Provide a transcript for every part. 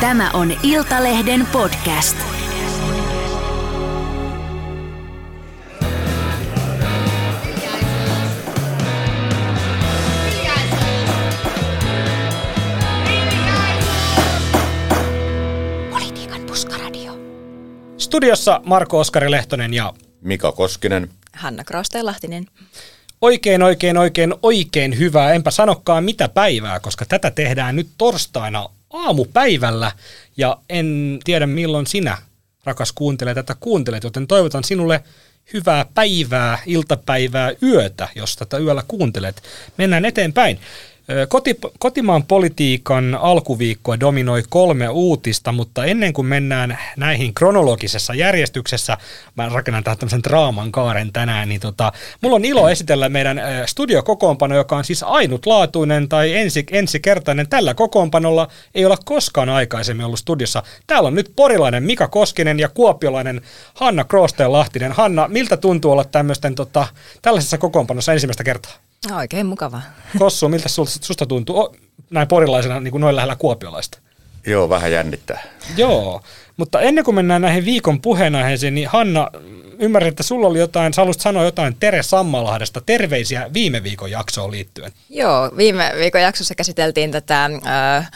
Tämä on Iltalehden podcast. Politiikan puskaradio. Studiossa Marko Oskari Lehtonen ja Mika Koskinen. Hanna Kroosteen-Lahtinen. oikein, oikein, oikein, oikein hyvää, enpä sanokaan mitä päivää, koska tätä tehdään nyt torstaina aamupäivällä ja en tiedä milloin sinä, rakas kuuntelee tätä kuuntelet, joten toivotan sinulle hyvää päivää, iltapäivää, yötä, jos tätä yöllä kuuntelet. Mennään eteenpäin. Koti, kotimaan politiikan alkuviikkoa dominoi kolme uutista, mutta ennen kuin mennään näihin kronologisessa järjestyksessä, mä rakennan tähän tämmöisen draaman kaaren tänään, niin tota, mulla on ilo esitellä meidän studiokokoonpano, joka on siis ainutlaatuinen tai ensi, ensikertainen. Tällä kokoonpanolla ei olla koskaan aikaisemmin ollut studiossa. Täällä on nyt porilainen Mika Koskinen ja kuopiolainen Hanna Kroosteen-Lahtinen. Hanna, miltä tuntuu olla tämmöisten, tota, tällaisessa kokoonpanossa ensimmäistä kertaa? Oikein mukava. Kossu, miltä sul- susta tuntuu o, näin porilaisena niin kuin noin lähellä kuopiolaista? Joo, vähän jännittää. Joo, mutta ennen kuin mennään näihin viikon puheenaiheisiin, niin Hanna, ymmärrän, että sulla oli jotain, sä haluaisit sanoa jotain Tere Sammalahdesta, terveisiä viime viikon jaksoon liittyen. Joo, viime viikon jaksossa käsiteltiin tätä äh,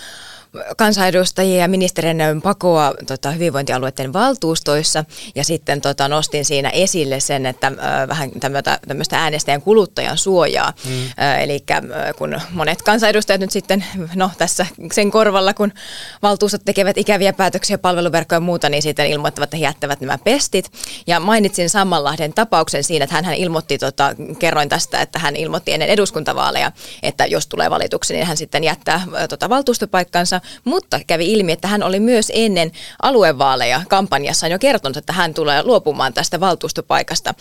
kansanedustajien ja ministerien pakoa tota, hyvinvointialueiden valtuustoissa ja sitten tota, nostin siinä esille sen, että äh, vähän tämmöistä äänestäjän kuluttajan suojaa. Mm. Äh, eli kun monet kansanedustajat nyt sitten, no tässä sen korvalla, kun valtuustot tekevät ikäviä päätöksiä palveluverkkoja ja muuta, niin sitten ilmoittavat, että he jättävät nämä pestit. Ja mainitsin Sammanlahden tapauksen siinä, että hän ilmoitti, tota, kerroin tästä, että hän ilmoitti ennen eduskuntavaaleja, että jos tulee valituksi, niin hän sitten jättää tota, valtuustopaikkansa, mutta kävi ilmi, että hän oli myös ennen aluevaaleja kampanjassaan jo kertonut, että hän tulee luopumaan tästä valtuustopaikasta,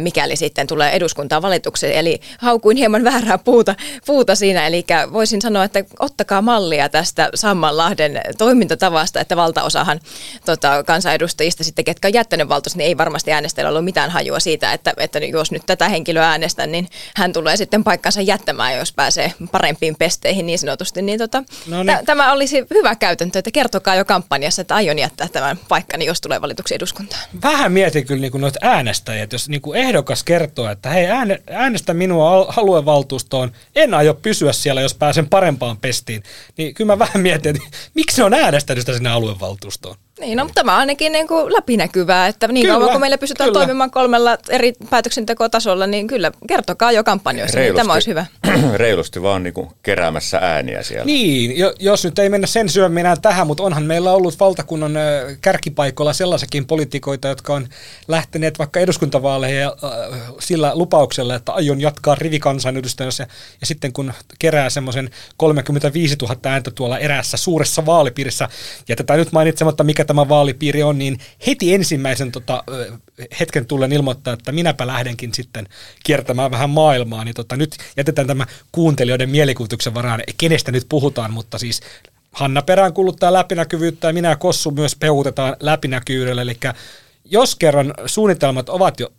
mikäli sitten tulee eduskuntaan valituksi. Eli haukuin hieman väärää puuta, puuta siinä, eli voisin sanoa, että ottakaa mallia tästä Sammanlahden toimintatavasta, että valtaosahan tota, kansanedustajista sitten, ketkä on jättänyt valtuustosta, niin ei varmasti äänestäjällä ollut mitään hajua siitä, että, että jos nyt tätä henkilöä äänestän, niin hän tulee sitten paikkansa jättämään, jos pääsee parempiin pesteihin niin sanotusti. Niin tota, No niin. tä- tämä olisi hyvä käytäntö, että kertokaa jo kampanjassa, että aion jättää tämän paikkani, jos tulee valituksi eduskuntaan. Vähän mietin kyllä niin noita äänestäjiä, jos niin kuin ehdokas kertoo, että hei ääne, äänestä minua al- aluevaltuustoon, en aio pysyä siellä, jos pääsen parempaan pestiin, niin kyllä mä vähän mietin, että miksi on äänestänyt sitä sinne aluevaltuustoon. Niin, no, mutta tämä on ainakin niin kuin läpinäkyvää, että niin Kyllä, kauan kun meillä pystytään kyllä. toimimaan kolmella eri päätöksentekotasolla, niin kyllä kertokaa jo kampanjoissa, niin tämä olisi hyvä. reilusti vaan niinku keräämässä ääniä siellä. Niin, jo, jos nyt ei mennä sen syömmin enää tähän, mutta onhan meillä ollut valtakunnan kärkipaikoilla sellaisiakin poliitikoita, jotka on lähteneet vaikka eduskuntavaaleihin ja, äh, sillä lupauksella, että aion jatkaa rivikansanedustajassa ja, ja sitten kun kerää semmoisen 35 000 ääntä tuolla eräässä suuressa vaalipiirissä, jätetään nyt mainitsematta mikä tämä vaalipiiri on, niin heti ensimmäisen tota, hetken tullen ilmoittaa, että minäpä lähdenkin sitten kiertämään vähän maailmaa, niin tota, nyt jätetään tämä kuuntelijoiden mielikuvituksen varaan, kenestä nyt puhutaan, mutta siis Hanna perään kuluttaa läpinäkyvyyttä ja minä ja Kossu myös peutetaan läpinäkyvyydellä, eli jos kerran suunnitelmat ovat jo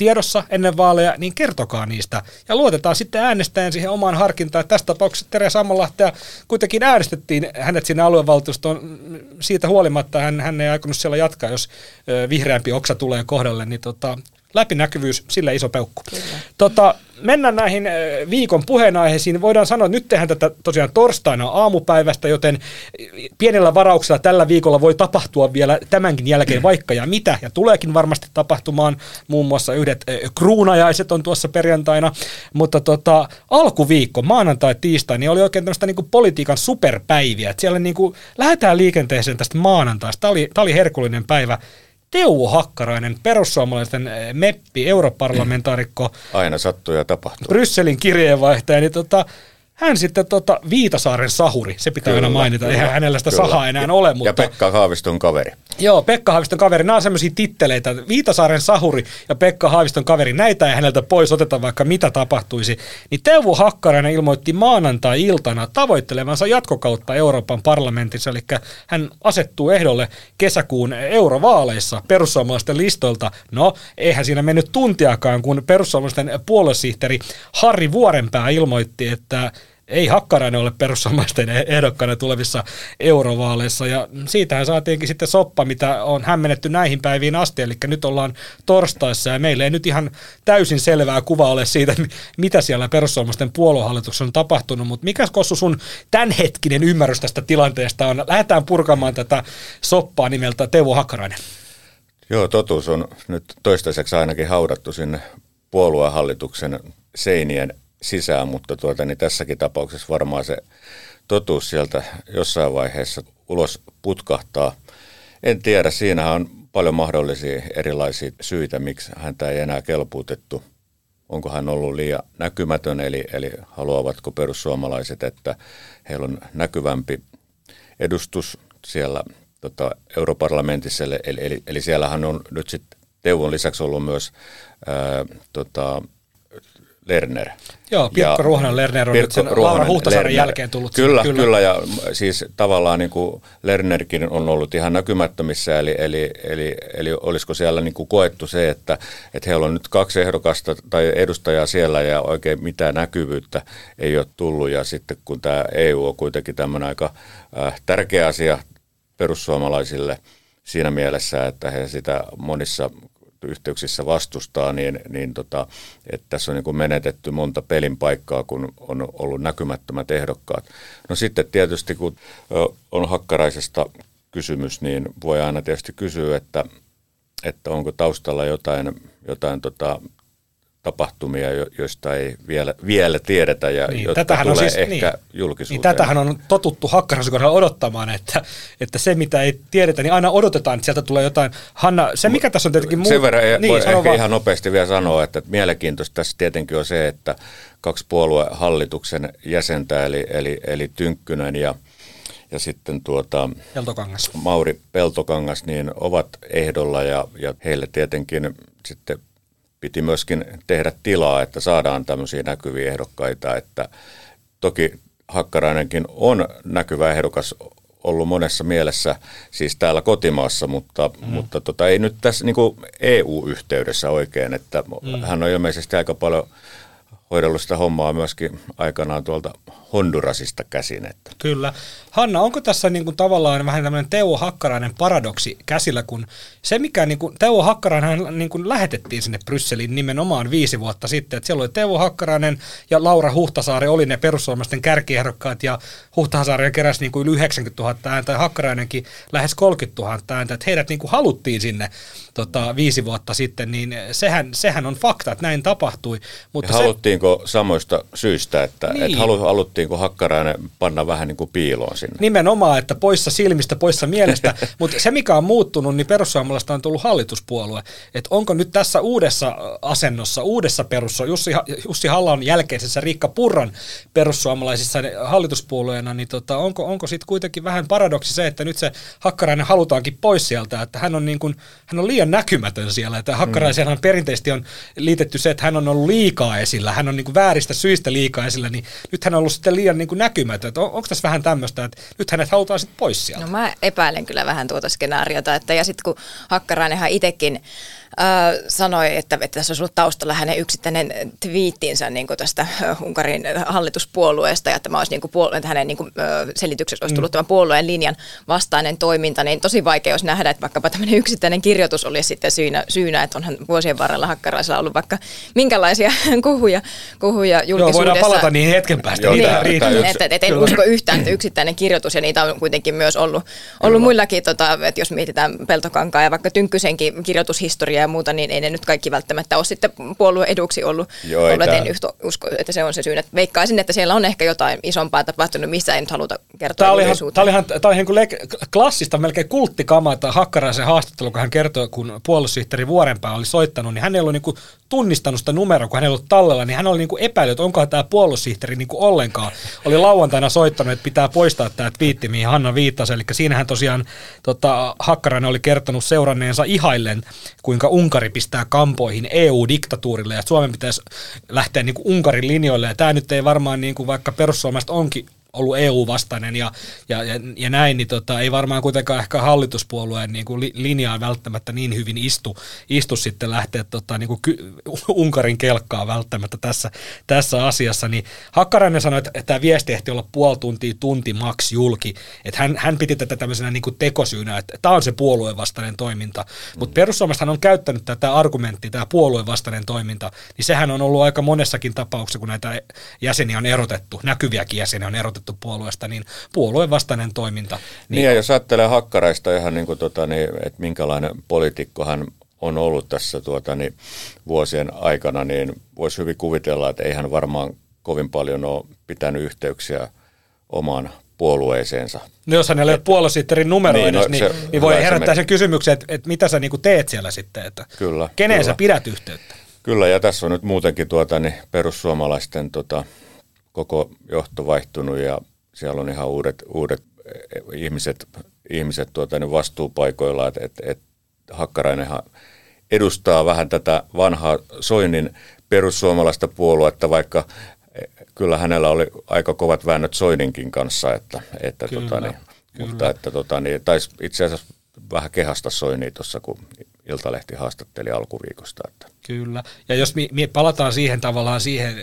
tiedossa ennen vaaleja, niin kertokaa niistä. Ja luotetaan sitten äänestäjän siihen omaan harkintaan. Tässä tapauksessa Tere Sammalahtea kuitenkin äänestettiin hänet sinne aluevaltuustoon. Siitä huolimatta hän, hän ei aikonut siellä jatkaa, jos vihreämpi oksa tulee kohdalle, niin tota, läpinäkyvyys, sillä iso peukku. Tota, mennään näihin viikon puheenaiheisiin. Voidaan sanoa, että nyt tehdään tätä tosiaan torstaina aamupäivästä, joten pienellä varauksella tällä viikolla voi tapahtua vielä tämänkin jälkeen vaikka ja mitä, ja tuleekin varmasti tapahtumaan. Muun muassa yhdet kruunajaiset on tuossa perjantaina, mutta tota, alkuviikko, maanantai, tiistai, niin oli oikein tämmöistä niinku politiikan superpäiviä. Et siellä niinku, lähdetään liikenteeseen tästä maanantaista. Tämä oli, oli herkullinen päivä. Teuvo Hakkarainen, perussuomalaisten eh, meppi, europarlamentaarikko, Aina sattuu ja tapahtuu. Brysselin kirjeenvaihtaja, niin tota, hän sitten tota, Viitasaaren sahuri, se pitää aina mainita, eihän hänellä sitä kyllä. sahaa enää ole, Ja mutta Pekka Haaviston kaveri. Joo, Pekka Haaviston kaveri, nämä on semmoisia titteleitä, Viitasaaren sahuri ja Pekka Haaviston kaveri, näitä ei häneltä pois oteta vaikka mitä tapahtuisi. Niin Teuvo Hakkarainen ilmoitti maanantai-iltana tavoittelevansa jatkokautta Euroopan parlamentissa, eli hän asettuu ehdolle kesäkuun eurovaaleissa perussuomalaisten listoilta. No, eihän siinä mennyt tuntiakaan, kun perussuomalaisten puoluesihteeri Harri Vuorenpää ilmoitti, että ei Hakkarainen ole perussuomalaisten ehdokkaana tulevissa eurovaaleissa. Ja siitähän saatiinkin sitten soppa, mitä on hämmennetty näihin päiviin asti. Eli nyt ollaan torstaissa ja meillä ei nyt ihan täysin selvää kuvaa ole siitä, mitä siellä perussuomalaisten puoluehallituksessa on tapahtunut. Mutta mikä Kossu sun tämänhetkinen ymmärrys tästä tilanteesta on? Lähdetään purkamaan tätä soppaa nimeltä Teuvo Hakkarainen. Joo, totuus on nyt toistaiseksi ainakin haudattu sinne puoluehallituksen seinien sisään, mutta tuota, niin tässäkin tapauksessa varmaan se totuus sieltä jossain vaiheessa ulos putkahtaa. En tiedä, siinä on paljon mahdollisia erilaisia syitä, miksi häntä ei enää kelpuutettu. Onko hän ollut liian näkymätön, eli, eli haluavatko perussuomalaiset, että heillä on näkyvämpi edustus siellä tota, europarlamentissa, eli, eli, eli siellähän on nyt sitten Teuvon lisäksi ollut myös ää, tota, Lerner. Joo, Pirkko Ruohonen Lerner on Pirkko nyt sen Laura Huhtasaaren jälkeen tullut. Kyllä, kyllä, kyllä, ja siis tavallaan niin kuin Lernerkin on ollut ihan näkymättömissä, eli, eli, eli, eli olisiko siellä niin kuin koettu se, että, että heillä on nyt kaksi ehdokasta tai edustajaa siellä ja oikein mitään näkyvyyttä ei ole tullut, ja sitten kun tämä EU on kuitenkin tämmöinen aika äh, tärkeä asia perussuomalaisille siinä mielessä, että he sitä monissa yhteyksissä vastustaa, niin, niin tota, että tässä on niin kuin menetetty monta pelin paikkaa, kun on ollut näkymättömät ehdokkaat. No sitten tietysti, kun on hakkaraisesta kysymys, niin voi aina tietysti kysyä, että, että onko taustalla jotain, jotain tota, tapahtumia, joista ei vielä, vielä tiedetä ja niin, jotka tulee on siis, ehkä niin, julkisuuteen. Niin, tätähän on totuttu Hakkaraisen kohdalla odottamaan, että, että se mitä ei tiedetä, niin aina odotetaan, että sieltä tulee jotain. Hanna, se mikä tässä on tietenkin muu... Sen verran niin, voi ehkä vaan. ihan nopeasti vielä sanoa, että mielenkiintoista tässä tietenkin on se, että kaksi puoluehallituksen jäsentä, eli, eli, eli Tynkkynen ja ja sitten tuota, Peltokangas. Mauri Peltokangas, niin ovat ehdolla ja, ja heille tietenkin sitten piti myöskin tehdä tilaa, että saadaan tämmöisiä näkyviä ehdokkaita, että toki Hakkarainenkin on näkyvä ehdokas ollut monessa mielessä, siis täällä kotimaassa, mutta, mm. mutta tota, ei nyt tässä niin EU-yhteydessä oikein, että mm. hän on ilmeisesti aika paljon hoidellut sitä hommaa myöskin aikanaan tuolta Hondurasista käsin. Että. Kyllä. Hanna, onko tässä niin kuin tavallaan vähän tämmöinen Teuvo Hakkarainen paradoksi käsillä, kun se mikä niin kuin, Teuvo Hakkarainen niin kuin lähetettiin sinne Brysseliin nimenomaan viisi vuotta sitten, että siellä oli Teuvo Hakkarainen ja Laura Huhtasaari oli ne perussuomalaisten kärkiehdokkaat ja Huhtasaari keräsi niin kuin yli 90 000 ääntä ja Hakkarainenkin lähes 30 000 ääntä, että heidät niin kuin haluttiin sinne tota, viisi vuotta sitten, niin sehän, sehän on fakta, että näin tapahtui. Mutta ja se, haluttiinko samoista syistä, että, niin. että halu, haluttiinko Hakkarainen panna vähän niin kuin piiloon sinne? Nimenomaan, että poissa silmistä, poissa mielestä, mutta se mikä on muuttunut, niin perussuomalaista on tullut hallituspuolue. Että onko nyt tässä uudessa asennossa, uudessa perussa, Jussi, Jussi Hallan jälkeisessä Riikka Purran perussuomalaisissa hallituspuolueena, niin tota, onko, onko sitten kuitenkin vähän paradoksi se, että nyt se Hakkarainen halutaankin pois sieltä, että hän on, niin kuin, hän on liian näkymätön siellä. Että Hakkaraisen mm. perinteisesti on liitetty se, että hän on ollut liikaa esillä, hän on niin kuin vääristä syistä liikaa esillä, niin nyt hän on ollut sitten liian niin kuin näkymätön. On, onko tässä vähän tämmöistä, että nyt hänet halutaan sitten pois sieltä? No mä epäilen kyllä vähän tuota skenaariota, että ja sitten kun Hakkarainenhan itsekin sanoi, että, että tässä olisi ollut taustalla hänen yksittäinen twiittinsä niin tästä Unkarin hallituspuolueesta ja että, olisi, niin kuin, puolue, että hänen niin kuin, selityksessä olisi tullut mm. tämän puolueen linjan vastainen toiminta, niin tosi vaikea olisi nähdä, että vaikkapa tämmöinen yksittäinen kirjoitus olisi sitten syynä, syynä että onhan vuosien varrella Hakkaraisella ollut vaikka minkälaisia kuhuja, kuhuja julkisuudessa. Joo, voidaan palata niihin hetken päästä. Joo, niin, niin, että, että en usko yhtään, että yksittäinen kirjoitus, ja niitä on kuitenkin myös ollut, ollut muillakin, tota, että jos mietitään Peltokankaa ja vaikka Tynkkysenkin kirjoitushistoria ja muuta, niin ei ne nyt kaikki välttämättä ole sitten puolueen eduksi ollut. Joo, ollut en yhtä usko, että se on se syy. Että veikkaisin, että siellä on ehkä jotain isompaa tapahtunut, missä ei nyt haluta kertoa Tämä oli ihan, tämä oli ihan, tämä oli ihan klassista, melkein kulttikamaa, että Hakkaraisen haastattelu, kun hän kertoi, kun puolussihteeri Vuorenpää oli soittanut, niin hän ei ollut niin kuin tunnistanut sitä numeroa, kun hän ei ollut tallella, niin hän oli niin kuin epäillyt, että onkohan tämä puolussihteeri kuin ollenkaan. Oli lauantaina soittanut, että pitää poistaa tämä twiitti, mihin Hanna viittasi. Eli siinähän tosiaan tota, Hakkarainen oli kertonut seuranneensa ihaillen, kuinka Unkari pistää kampoihin EU-diktatuurille ja Suomen pitäisi lähteä niin kuin Unkarin linjoille. Ja tämä nyt ei varmaan, niin kuin vaikka perussuomalaiset onkin ollut EU-vastainen ja, ja, ja, ja näin, niin tota, ei varmaan kuitenkaan ehkä hallituspuolueen niin kuin linjaan välttämättä niin hyvin istu, istu sitten lähteä tota, niin kuin ky, Unkarin kelkkaa välttämättä tässä, tässä asiassa. Niin Hakkarainen sanoi, että, että tämä viesti ehti olla puoli tuntia, tunti maks julki. Että hän, hän piti tätä tämmöisenä niin kuin tekosyynä, että tämä on se puolueen vastainen toiminta. Mutta perussuomalaiset on käyttänyt tätä argumenttia, tämä puolueen vastainen toiminta, niin sehän on ollut aika monessakin tapauksessa, kun näitä jäseniä on erotettu, näkyviäkin jäseniä on erotettu erotettu puolueesta, niin puolueen vastainen toiminta. Niin, niin ja jos ajattelee Hakkaraista ihan niin kuin tota, niin, että minkälainen poliitikko hän on ollut tässä tuota, niin, vuosien aikana, niin voisi hyvin kuvitella, että ei hän varmaan kovin paljon ole pitänyt yhteyksiä omaan puolueeseensa. No jos hänellä ei ole puoluesihteerin numero niin, edes, no, niin, niin voi herättää sen kysymyksen, että, että mitä sä niin teet siellä sitten, että kyllä, keneen kyllä. sä pidät yhteyttä? Kyllä, ja tässä on nyt muutenkin tuota, niin perussuomalaisten tota, koko johto vaihtunut ja siellä on ihan uudet, uudet eh, ihmiset, ihmiset tuota, niin vastuupaikoilla, että et, et Hakkarainenhan edustaa vähän tätä vanhaa Soinin perussuomalaista puoluetta, vaikka eh, kyllä hänellä oli aika kovat väännöt Soininkin kanssa, että, että kyllä, tota, niin, kyllä. mutta että tota, niin, taisi itse asiassa vähän kehasta Soinia tuossa, kun Iltalehti haastatteli alkuviikosta. Että. Kyllä. Ja jos mi, mi, palataan siihen tavallaan siihen,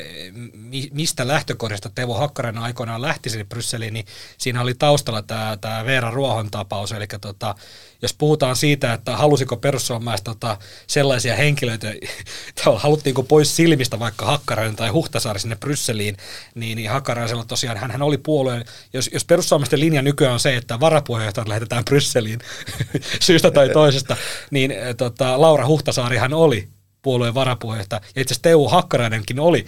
mi, mistä lähtökohdasta Teuvo Hakkarainen aikoinaan lähti sinne Brysseliin, niin siinä oli taustalla tämä, tämä Veera Ruohon tapaus. Eli tota, jos puhutaan siitä, että halusiko perussuomalaiset tota, sellaisia henkilöitä, haluttiinko pois silmistä vaikka Hakkarainen tai Huhtasaari sinne Brysseliin, niin, niin Hakkaraisella tosiaan, hän, hän oli puolueen, jos, jos perussuomalaisten linja nykyään on se, että varapuheenjohtajat lähetetään Brysseliin syystä tai toisesta, niin tota, Laura Huhtasaari hän oli puolueen varapuheenjohtaja. Ja itse asiassa Teuvo Hakkarainenkin oli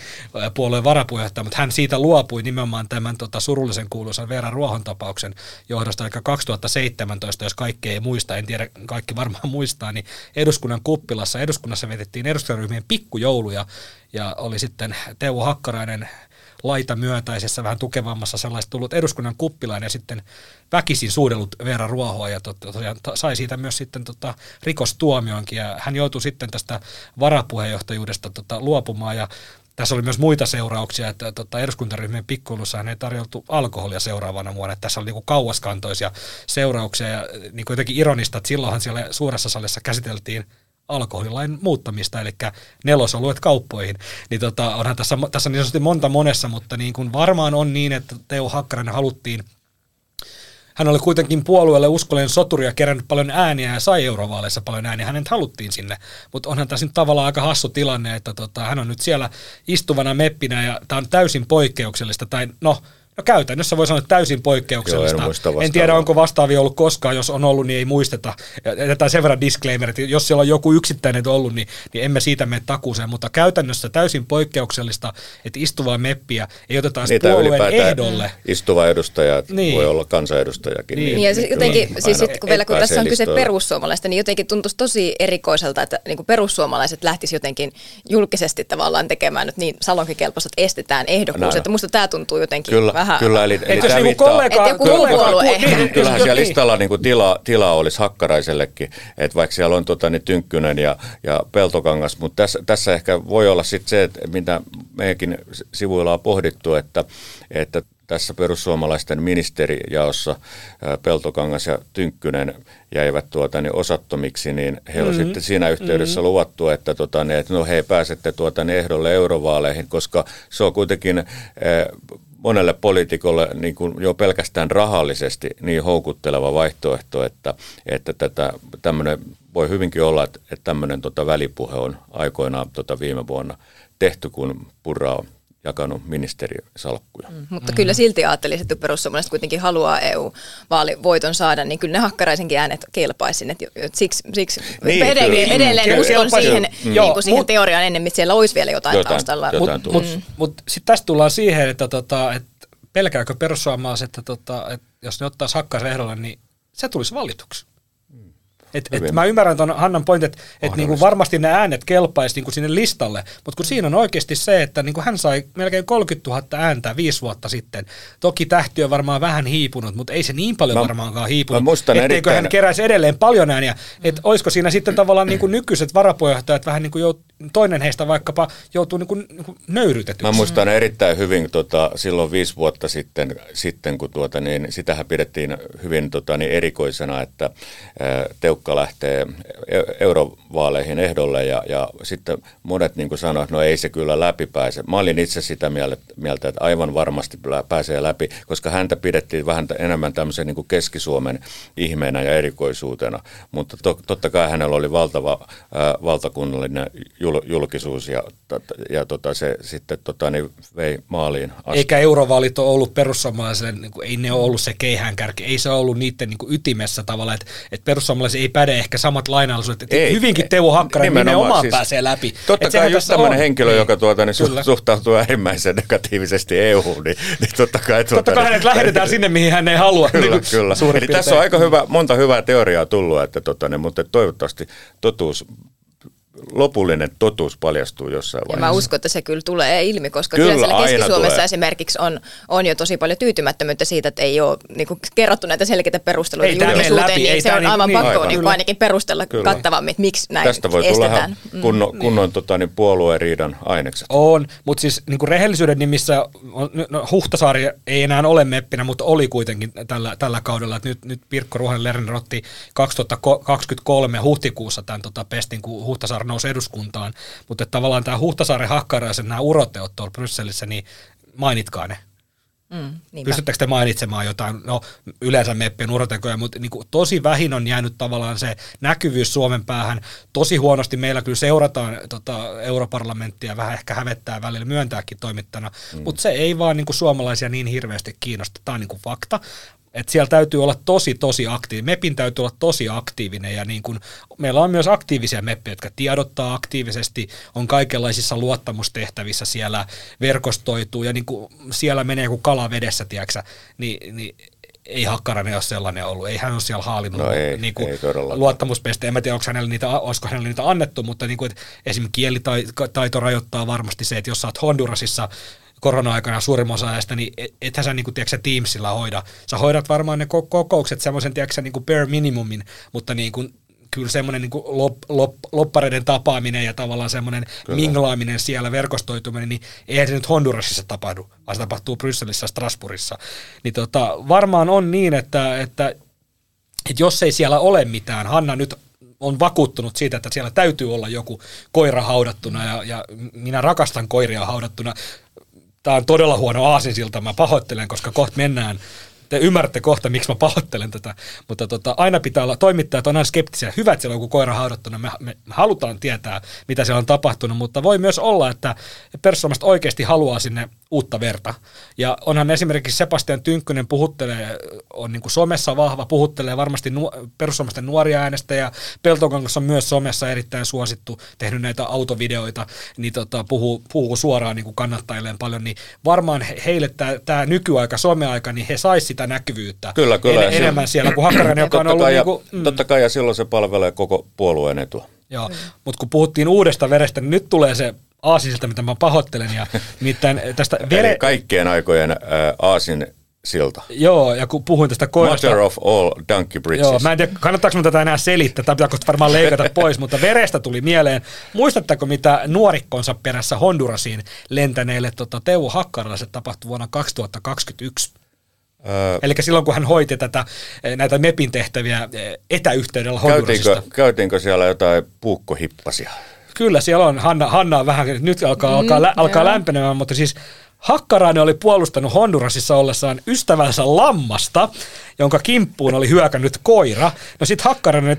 puolueen varapuheenjohtaja, mutta hän siitä luopui nimenomaan tämän tota, surullisen kuuluisan Veera Ruohon tapauksen johdosta, eli 2017, jos kaikki ei muista, en tiedä, kaikki varmaan muistaa, niin eduskunnan kuppilassa, eduskunnassa vietettiin eduskuntaryhmien pikkujouluja, ja oli sitten Teuvo Hakkarainen laita myötäisessä, vähän tukevammassa sellaista tullut eduskunnan kuppilainen ja sitten väkisin suudellut Veera Ruohoa ja to, to, to, sai siitä myös sitten tota, rikostuomionkin ja hän joutui sitten tästä varapuheenjohtajuudesta tota, luopumaan ja tässä oli myös muita seurauksia, että tota, eduskuntaryhmien pikkuilussa ei tarjoltu alkoholia seuraavana vuonna. Että tässä oli niin kauaskantoisia seurauksia ja niin jotenkin ironista, että silloinhan siellä suuressa salissa käsiteltiin alkoholilain muuttamista, eli nelosoluet kauppoihin. Niin tota, onhan tässä, tässä niin sanotusti monta monessa, mutta niin kuin varmaan on niin, että Teo Hakkarainen haluttiin hän oli kuitenkin puolueelle uskollinen soturi ja kerännyt paljon ääniä ja sai eurovaaleissa paljon ääniä. Hänet haluttiin sinne, mutta onhan tässä nyt tavallaan aika hassu tilanne, että tota, hän on nyt siellä istuvana meppinä ja tämä on täysin poikkeuksellista. Tai no, No käytännössä voi sanoa täysin poikkeuksellista. Joo, en, en tiedä, onko vastaavia ollut koskaan, jos on ollut, niin ei muisteta. Jätetään sen verran disclaimer, että jos siellä on joku yksittäinen ollut, niin, niin emme siitä mene takuuseen, mutta käytännössä täysin poikkeuksellista, että istuvaa meppiä ei oteta Niitä puolueen ehdolle. Istuva edustaja niin. voi olla kansanedustajakin. Niin, niin ja siis jotenkin, siis sit, kun, vielä kun tässä on kyse perussuomalaista, niin jotenkin tuntuisi tosi erikoiselta, että niin perussuomalaiset lähtisivät jotenkin julkisesti tavallaan tekemään nyt niin salonkikelpoiset, että estetään ehdokkuus. Että musta tämä tuntuu jotenkin Kyllä. vähän vähän. Kyllä, eli, eli jos niinku kollega, joku kollega, niin, niin, kyllähän siellä listalla niin kuin tila, tila olisi Hakkaraisellekin, että vaikka siellä on tota, niin Tynkkynen ja, ja Peltokangas, mutta tässä, tässä ehkä voi olla sitten se, että mitä meidänkin sivuilla on pohdittu, että, että tässä perussuomalaisten ministerijaossa Peltokangas ja Tynkkynen jäivät tuota, niin osattomiksi, niin he mm-hmm. sitten siinä yhteydessä mm-hmm. luvattu, että, tuota, niin, että no he pääsette tuota, niin ehdolle eurovaaleihin, koska se on kuitenkin monelle poliitikolle niin kuin jo pelkästään rahallisesti niin houkutteleva vaihtoehto, että, että tätä, tämmöinen voi hyvinkin olla, että, että tämmöinen tota välipuhe on aikoinaan tota viime vuonna tehty, kun Purra on jakanut ministerisalkkuja. Mm, mutta mm. kyllä silti ajattelisin, että perussuomalaiset kuitenkin haluaa EU-vaalivoiton saada, niin kyllä ne hakkaraisenkin äänet kelpaisi sinne. Siksi, siksi niin, edelleen, kyllä, edelleen kyllä, uskon siihen, mm. niin kuin siihen mut, teoriaan ennen, että siellä olisi vielä jotain, jotain taustalla. Mutta mut, mut, mut sitten tästä tullaan siihen, että, tota, että pelkääkö perussuomalaiset, että, tota, että jos ne ottaa Hakkasen ehdolle, niin se tulisi valituksi. Et, et mä ymmärrän tuon Hannan pointin, että et niinku varmasti ne äänet kelpaisi niinku sinne listalle, mutta kun siinä on oikeasti se, että niinku hän sai melkein 30 000 ääntä viisi vuotta sitten. Toki tähti on varmaan vähän hiipunut, mutta ei se niin paljon mä, varmaankaan hiipunut, etteikö erittäin... hän keräisi edelleen paljon ääniä. Että olisiko siinä sitten tavallaan niinku nykyiset varapuheenjohtajat vähän niinku jout, toinen heistä vaikkapa joutuu niin kuin, niin kuin nöyrytetyksi. Mä muistan erittäin hyvin tota, silloin viisi vuotta sitten, sitten kun tuota, niin, sitähän pidettiin hyvin tota, niin erikoisena, että ää, Teukka lähtee e- eurovaaleihin ehdolle ja, ja sitten monet niin kuin sanoivat, että no ei se kyllä läpi pääse. Mä olin itse sitä mieltä, että aivan varmasti pääsee läpi, koska häntä pidettiin vähän enemmän tämmöisen niin kuin Keski-Suomen ihmeenä ja erikoisuutena, mutta to, totta kai hänellä oli valtava ää, valtakunnallinen jul, julkisuus ja, ja tota, se sitten tota, niin vei maaliin asti. Eikä eurovaalit ole ollut perussuomalaisille, niin kuin, ei ne ole ollut se keihäänkärki, ei se ollut niiden niin kuin ytimessä tavallaan, että, että perussuomalaisille ei päde ehkä samat lainallisuudet, että ei, hyvinkin Teuvo Hakkarainen nimenomaan, siis, pääsee läpi. Totta kai just tämmöinen on. henkilö, niin, joka tuota, niin su- suhtautuu äärimmäisen negatiivisesti EU-hun, niin, niin totta kai... Tuota, totta kai hänet lähetetään sinne, mihin hän ei halua. Kyllä, niin kyllä. Eli tässä on aika hyvä, monta hyvää teoriaa tullut, että tota, niin, mutta toivottavasti totuus lopullinen totuus paljastuu jossain vaiheessa. Ja mä uskon, että se kyllä tulee ilmi, koska kyllä, kyllä siellä Keski-Suomessa tulee. esimerkiksi on, on jo tosi paljon tyytymättömyyttä siitä, että ei ole niin kuin, kerrottu näitä selkeitä perusteluita julkisuuteen, niin ei se on niin, aivan niin, pakko niin, ainakin perustella kyllä. kattavammin, että miksi näin Tästä voi estetään. tulla mm. kunnon, niin. kunnon tota, niin puolueen riidan ainekset. On, mutta siis niin kuin rehellisyyden nimissä no, Huhtasaari ei enää ole meppinä, mutta oli kuitenkin tällä, tällä kaudella. Että nyt, nyt Pirkko Ruohonen Lerner otti 2023 huhtikuussa tämän tota, pestin, kun Huhtasaari nousi eduskuntaan, mutta että tavallaan tämä Huhtasaaren Hakkaraisen nämä uroteot tuolla Brysselissä, niin mainitkaa ne. Mm, Pystyttekö te mainitsemaan jotain, no yleensä meppien urotekoja, mutta niin kuin, tosi vähin on jäänyt tavallaan se näkyvyys Suomen päähän. Tosi huonosti meillä kyllä seurataan tota, europarlamenttia, vähän ehkä hävettää välillä myöntääkin toimittana, mm. mutta se ei vaan niin kuin, suomalaisia niin hirveästi kiinnosta. Tämä on niin kuin, fakta. Et siellä täytyy olla tosi, tosi aktiivinen. MEPin täytyy olla tosi aktiivinen ja niin kun, meillä on myös aktiivisia meppejä, jotka tiedottaa aktiivisesti, on kaikenlaisissa luottamustehtävissä siellä, verkostoituu ja niin kun siellä menee kuin kala vedessä, tiedätkö, niin, niin ei Hakkarainen ole sellainen ollut. Ei hän ole siellä haalinut no ei, niin kuin ei luottamuspeste. En mä tiedä, onko hänelle niitä, olisiko hänelle niitä annettu, mutta niin kuin, esimerkiksi kielitaito rajoittaa varmasti se, että jos sä oot Hondurasissa korona-aikana suurimman osa ajasta, niin ethän sä, niin kuin, tiedätkö, Teamsilla hoida. Sä hoidat varmaan ne kokoukset semmoisen, tiedätkö, niin kuin bare minimumin, mutta niin kuin, kyllä semmoinen niin lop, lop, loppareiden tapaaminen ja tavallaan semmoinen kyllä. minglaaminen siellä, verkostoituminen, niin eihän se nyt Hondurasissa tapahdu, vaan se tapahtuu Brysselissä ja Strasbourgissa. Niin tota, varmaan on niin, että, että, että jos ei siellä ole mitään, Hanna nyt on vakuuttunut siitä, että siellä täytyy olla joku koira haudattuna ja, ja minä rakastan koiria haudattuna tämä on todella huono aasinsilta, mä pahoittelen, koska kohta mennään te ymmärrätte kohta, miksi mä pahoittelen tätä, mutta tota, aina pitää olla, toimittajat on aina skeptisiä. Hyvä, että siellä on joku koira haudattuna, me, me, me halutaan tietää, mitä siellä on tapahtunut, mutta voi myös olla, että perussuomalaiset oikeasti haluaa sinne uutta verta. Ja onhan esimerkiksi Sebastian Tynkkynen puhuttelee, on niin kuin somessa vahva, puhuttelee varmasti nu, perussuomalaisten nuoria äänestäjä. Peltokangas on myös somessa erittäin suosittu, tehnyt näitä autovideoita, niin tota, puhuu, puhuu suoraan niin kuin kannattajilleen paljon, niin varmaan heille tämä nykyaika, someaika, niin he saisivat sitä näkyvyyttä kyllä, kyllä. En, enemmän siellä kuin Hakkarainen, joka on ollut... Kai, niin kuin, mm. Totta kai, ja silloin se palvelee koko puolueen etua. Joo, mm. mutta kun puhuttiin uudesta verestä, niin nyt tulee se aasisilta, mitä mä pahoittelen. Ja mitään tästä vere... Eli kaikkien aikojen äh, aasin silta. Joo, ja kun puhuin tästä koirasta... Mother of all donkey bridges. Joo, mä en tiedä, kannattaako mun tätä enää selittää, tai pitääkö varmaan leikata pois, mutta verestä tuli mieleen. Muistatteko, mitä nuorikkonsa perässä Hondurasiin lentäneille tota, Teuvo Hakkaralaiset tapahtui vuonna 2021? Öö, Eli silloin, kun hän hoiti tätä, eh, näitä MEPin tehtäviä eh, etäyhteydellä Hondurasista. Käytiinkö, käytiinkö siellä jotain puukkohippasia? Kyllä siellä on. Hanna, Hanna on vähän, nyt alkaa, mm, alkaa, lä, alkaa lämpenemään, mutta siis Hakkarainen oli puolustanut Hondurasissa ollessaan ystävänsä lammasta, jonka kimppuun oli hyökännyt koira. No sit Hakkarainen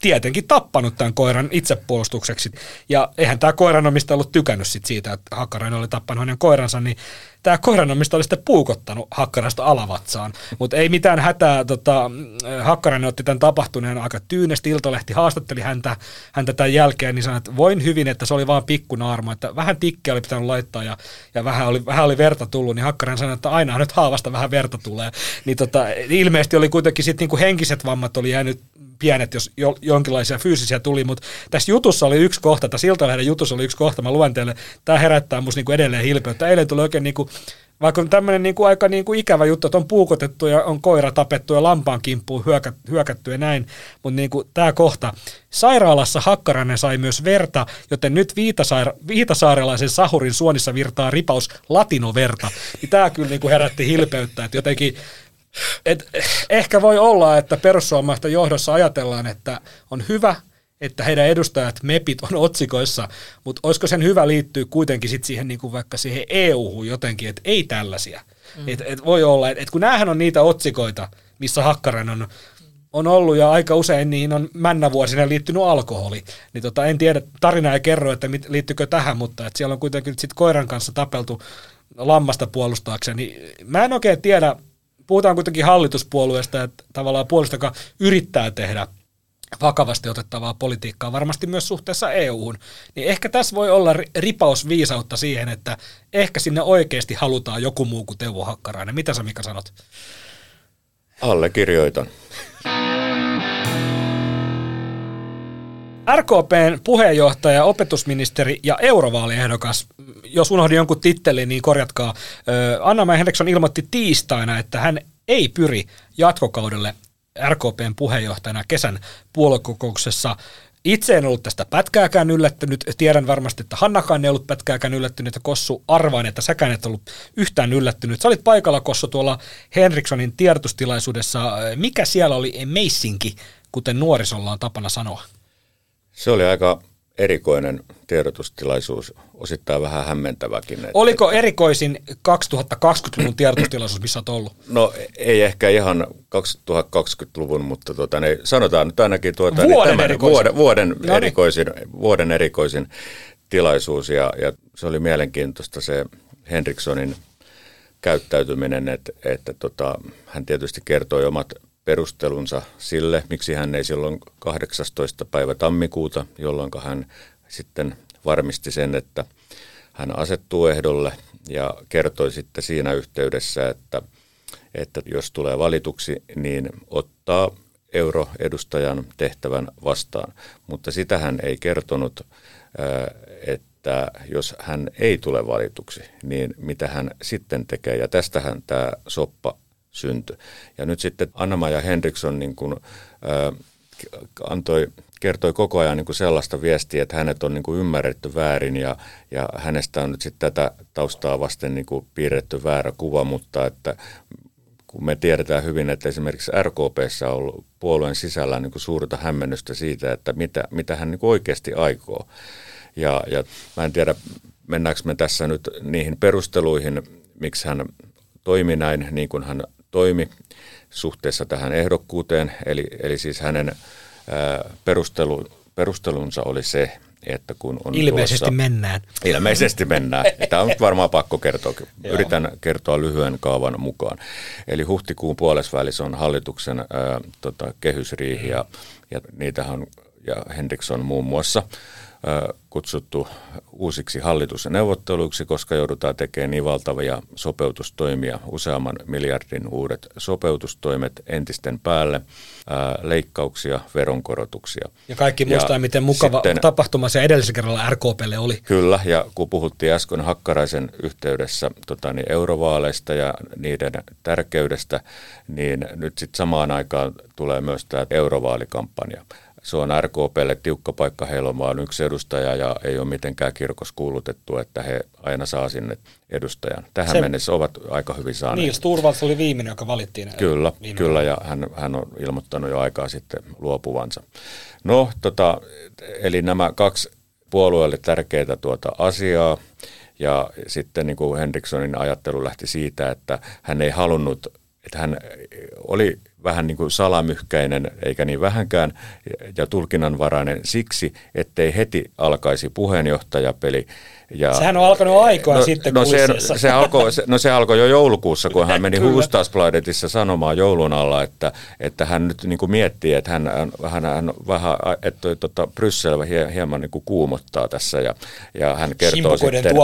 tietenkin tappanut tämän koiran itsepuolustukseksi. Ja eihän tämä koiranomista ollut tykännyt sit siitä, että Hakkarainen oli tappanut hänen koiransa, niin tämä koiranomista oli sitten puukottanut Hakkarasta alavatsaan. Mutta ei mitään hätää, tota, Hakkarainen otti tämän tapahtuneen aika tyynesti, Iltalehti haastatteli häntä, häntä tämän jälkeen, niin sanoi, että voin hyvin, että se oli vaan pikkunaarma, että vähän tikkiä oli pitänyt laittaa ja, ja vähän, oli, vähän oli verta tullut, niin Hakkarainen sanoi, että aina nyt haavasta vähän verta tulee. Niin tota, ilmeisesti oli kuitenkin sitten niinku henkiset vammat oli jäänyt pienet, jos jo, jonkinlaisia fyysisiä tuli, mutta tässä jutussa oli yksi kohta, tässä Iltalehden jutussa oli yksi kohta, mä luen teille, tämä herättää musta niinku edelleen hilpeyttä. Eilen tuli oikein niinku, vaikka on tämmöinen niinku aika niinku ikävä juttu, että on puukotettu ja on koira tapettu ja lampaan kimppuun hyökä, hyökätty ja näin, mutta niinku tämä kohta. Sairaalassa Hakkarainen sai myös verta, joten nyt Viitasaira, Viitasaarelaisen sahurin suonissa virtaa ripaus latinoverta. Niin tämä kyllä niinku herätti hilpeyttä, että jotenkin et ehkä voi olla, että perussuomalaisten johdossa ajatellaan, että on hyvä, että heidän edustajat, MEPit on otsikoissa, mutta olisiko sen hyvä liittyä kuitenkin sit siihen niin kuin vaikka siihen EU-hun jotenkin, että ei tällaisia. Mm. Et, et voi olla, että et kun näähän on niitä otsikoita, missä Hakkaren on, on ollut ja aika usein niihin on männävuosina liittynyt alkoholi. Niin tota, en tiedä, tarina ei kerro, että mit, liittyykö tähän, mutta että siellä on kuitenkin sit koiran kanssa tapeltu lammasta puolustaakseen. Niin mä en oikein tiedä, puhutaan kuitenkin hallituspuolueesta, että tavallaan puolueesta, joka yrittää tehdä vakavasti otettavaa politiikkaa, varmasti myös suhteessa EU-hun, niin ehkä tässä voi olla ripaus viisautta siihen, että ehkä sinne oikeasti halutaan joku muu kuin Teuvo Hakkarainen. Mitä sä Mika sanot? Allekirjoitan. RKPn puheenjohtaja, opetusministeri ja eurovaaliehdokas, jos unohdin jonkun tittelin, niin korjatkaa. Anna-Maja Henriksson ilmoitti tiistaina, että hän ei pyri jatkokaudelle RKPn puheenjohtajana kesän puoluekokouksessa. Itse en ollut tästä pätkääkään yllättynyt. Tiedän varmasti, että Hannakaan ei ollut pätkääkään yllättynyt. Ja Kossu, arvaan, että säkään et ollut yhtään yllättynyt. Sä olit paikalla, Kossu, tuolla Henrikssonin tiedotustilaisuudessa. Mikä siellä oli meisinki, kuten nuorisolla on tapana sanoa? Se oli aika erikoinen tiedotustilaisuus, osittain vähän hämmentäväkin. Oliko erikoisin 2020-luvun tiedotustilaisuus, missä olet ollut? No ei ehkä ihan 2020-luvun, mutta tuota, ne, sanotaan nyt ainakin tuota, vuoden, niin tämän, erikoisin. vuoden, vuoden, no niin. erikoisin, vuoden erikoisin tilaisuus ja, ja se oli mielenkiintoista se Henrikssonin käyttäytyminen, että, että tota, hän tietysti kertoi omat perustelunsa sille, miksi hän ei silloin 18. päivä tammikuuta, jolloin hän sitten varmisti sen, että hän asettuu ehdolle ja kertoi sitten siinä yhteydessä, että, että jos tulee valituksi, niin ottaa euroedustajan tehtävän vastaan. Mutta sitä hän ei kertonut, että jos hän ei tule valituksi, niin mitä hän sitten tekee. Ja tästähän tämä soppa syntyi. Ja nyt sitten Anna-Maja Henriksson niin kuin, äh, antoi, kertoi koko ajan niin kuin sellaista viestiä, että hänet on niin kuin ymmärretty väärin ja, ja hänestä on nyt sitten tätä taustaa vasten niin kuin piirretty väärä kuva, mutta että kun me tiedetään hyvin, että esimerkiksi RKPssä on ollut puolueen sisällä niin kuin suurta hämmennystä siitä, että mitä, mitä hän niin kuin oikeasti aikoo. Ja, ja mä en tiedä, mennäänkö me tässä nyt niihin perusteluihin, miksi hän toimi näin niin kuin hän toimi suhteessa tähän ehdokkuuteen. Eli, eli siis hänen ää, perustelu, perustelunsa oli se, että kun on Ilmeisesti tuossa, mennään. Ilmeisesti mennään. Tämä on nyt varmaan pakko kertoa. Yritän kertoa lyhyen kaavan mukaan. Eli huhtikuun puolesvälissä on hallituksen ää, tota, kehysriihi ja, ja niitähän ja Henriksson muun muassa kutsuttu uusiksi hallitusneuvotteluiksi, koska joudutaan tekemään niin valtavia sopeutustoimia, useamman miljardin uudet sopeutustoimet entisten päälle, leikkauksia, veronkorotuksia. Ja kaikki muistaa, ja miten mukava sitten, tapahtuma se edellisellä kerralla RKPlle oli. Kyllä, ja kun puhuttiin äsken Hakkaraisen yhteydessä tota, niin eurovaaleista ja niiden tärkeydestä, niin nyt sitten samaan aikaan tulee myös tämä eurovaalikampanja se on RKPlle tiukka paikka, heillä on vain yksi edustaja ja ei ole mitenkään kirkossa kuulutettu, että he aina saa sinne edustajan. Tähän se, mennessä ovat aika hyvin saaneet. Niin, Sturvalds oli viimeinen, joka valittiin. Kyllä, kyllä ja hän, hän on ilmoittanut jo aikaa sitten luopuvansa. No, tota, eli nämä kaksi puolueelle tärkeää tuota asiaa. Ja sitten niin kuin Henrikssonin ajattelu lähti siitä, että hän ei halunnut, että hän oli vähän niin kuin salamyhkäinen, eikä niin vähänkään, ja tulkinnanvarainen siksi, ettei heti alkaisi puheenjohtajapeli ja, Sehän on alkanut aikoja no, sitten no se, se, alkoi, se, no se alkoi jo joulukuussa, kun hän meni Hufvudstadsbladetissa sanomaan joulun alla, että, että hän nyt niin kuin miettii, että hän, hän, hän vähän, että tota, Bryssel hieman niin kuin kuumottaa tässä ja, ja hän kertoo sitten,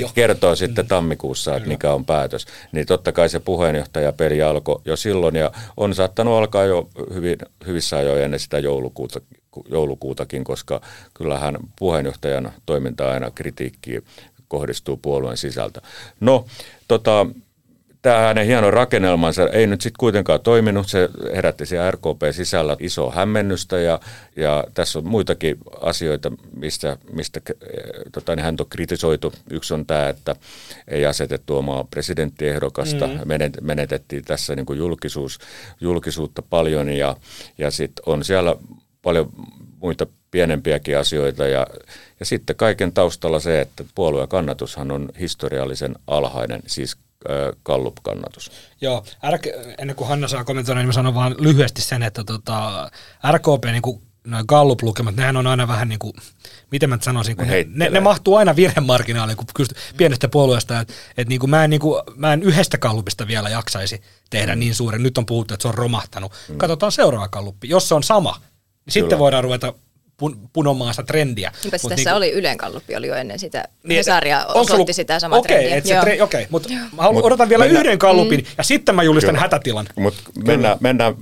ja kertoo sitten mm. tammikuussa, että mikä on päätös. Niin totta kai se puheenjohtajapeli alkoi jo silloin ja on saattanut alkaa jo hyvin, hyvissä ajoin ennen sitä joulukuuta, joulukuutakin, koska kyllähän puheenjohtajan toiminta aina kritiikkiä kohdistuu puolueen sisältä. No, tota, tämä hänen hieno rakennelmansa ei nyt sitten kuitenkaan toiminut. Se herätti siellä RKP-sisällä isoa hämmennystä ja, ja tässä on muitakin asioita, mistä, mistä tota, niin hän on kritisoitu. Yksi on tämä, että ei asetettu omaa presidenttiehdokasta. Mm. Menetettiin tässä niin kuin julkisuus, julkisuutta paljon ja, ja sitten on siellä paljon muita pienempiäkin asioita ja, ja sitten kaiken taustalla se, että puolueen kannatushan on historiallisen alhainen, siis Gallup-kannatus. Joo, R- ennen kuin Hanna saa kommentoida, niin mä sanon vaan lyhyesti sen, että tota, RKP, niin kuin noin Gallup-lukemat, nehän on aina vähän niin kuin, miten mä sanoisin, kun ne, ne, ne, mahtuu aina virhemarginaaliin, kun kysyt pienestä puolueesta, että et niin kuin mä, en, niin kuin, mä en yhdestä Gallupista vielä jaksaisi tehdä mm. niin suuren. Nyt on puhuttu, että se on romahtanut. Mm. Katsotaan seuraava Galluppi. Jos se on sama, sitten voidaan ruveta pun, punomaan sitä trendiä. Niinpä tässä niin kuin, oli Ylen kalluppi oli jo ennen sitä. Niin, Hesaria osoitti ollut, sitä samaa okay, trendiä. Tre, okay, mutta mä mut odotan vielä mennä, yhden kallupin mm. ja sitten mä julistan kyllä. hätätilan. Mut mennään, mennään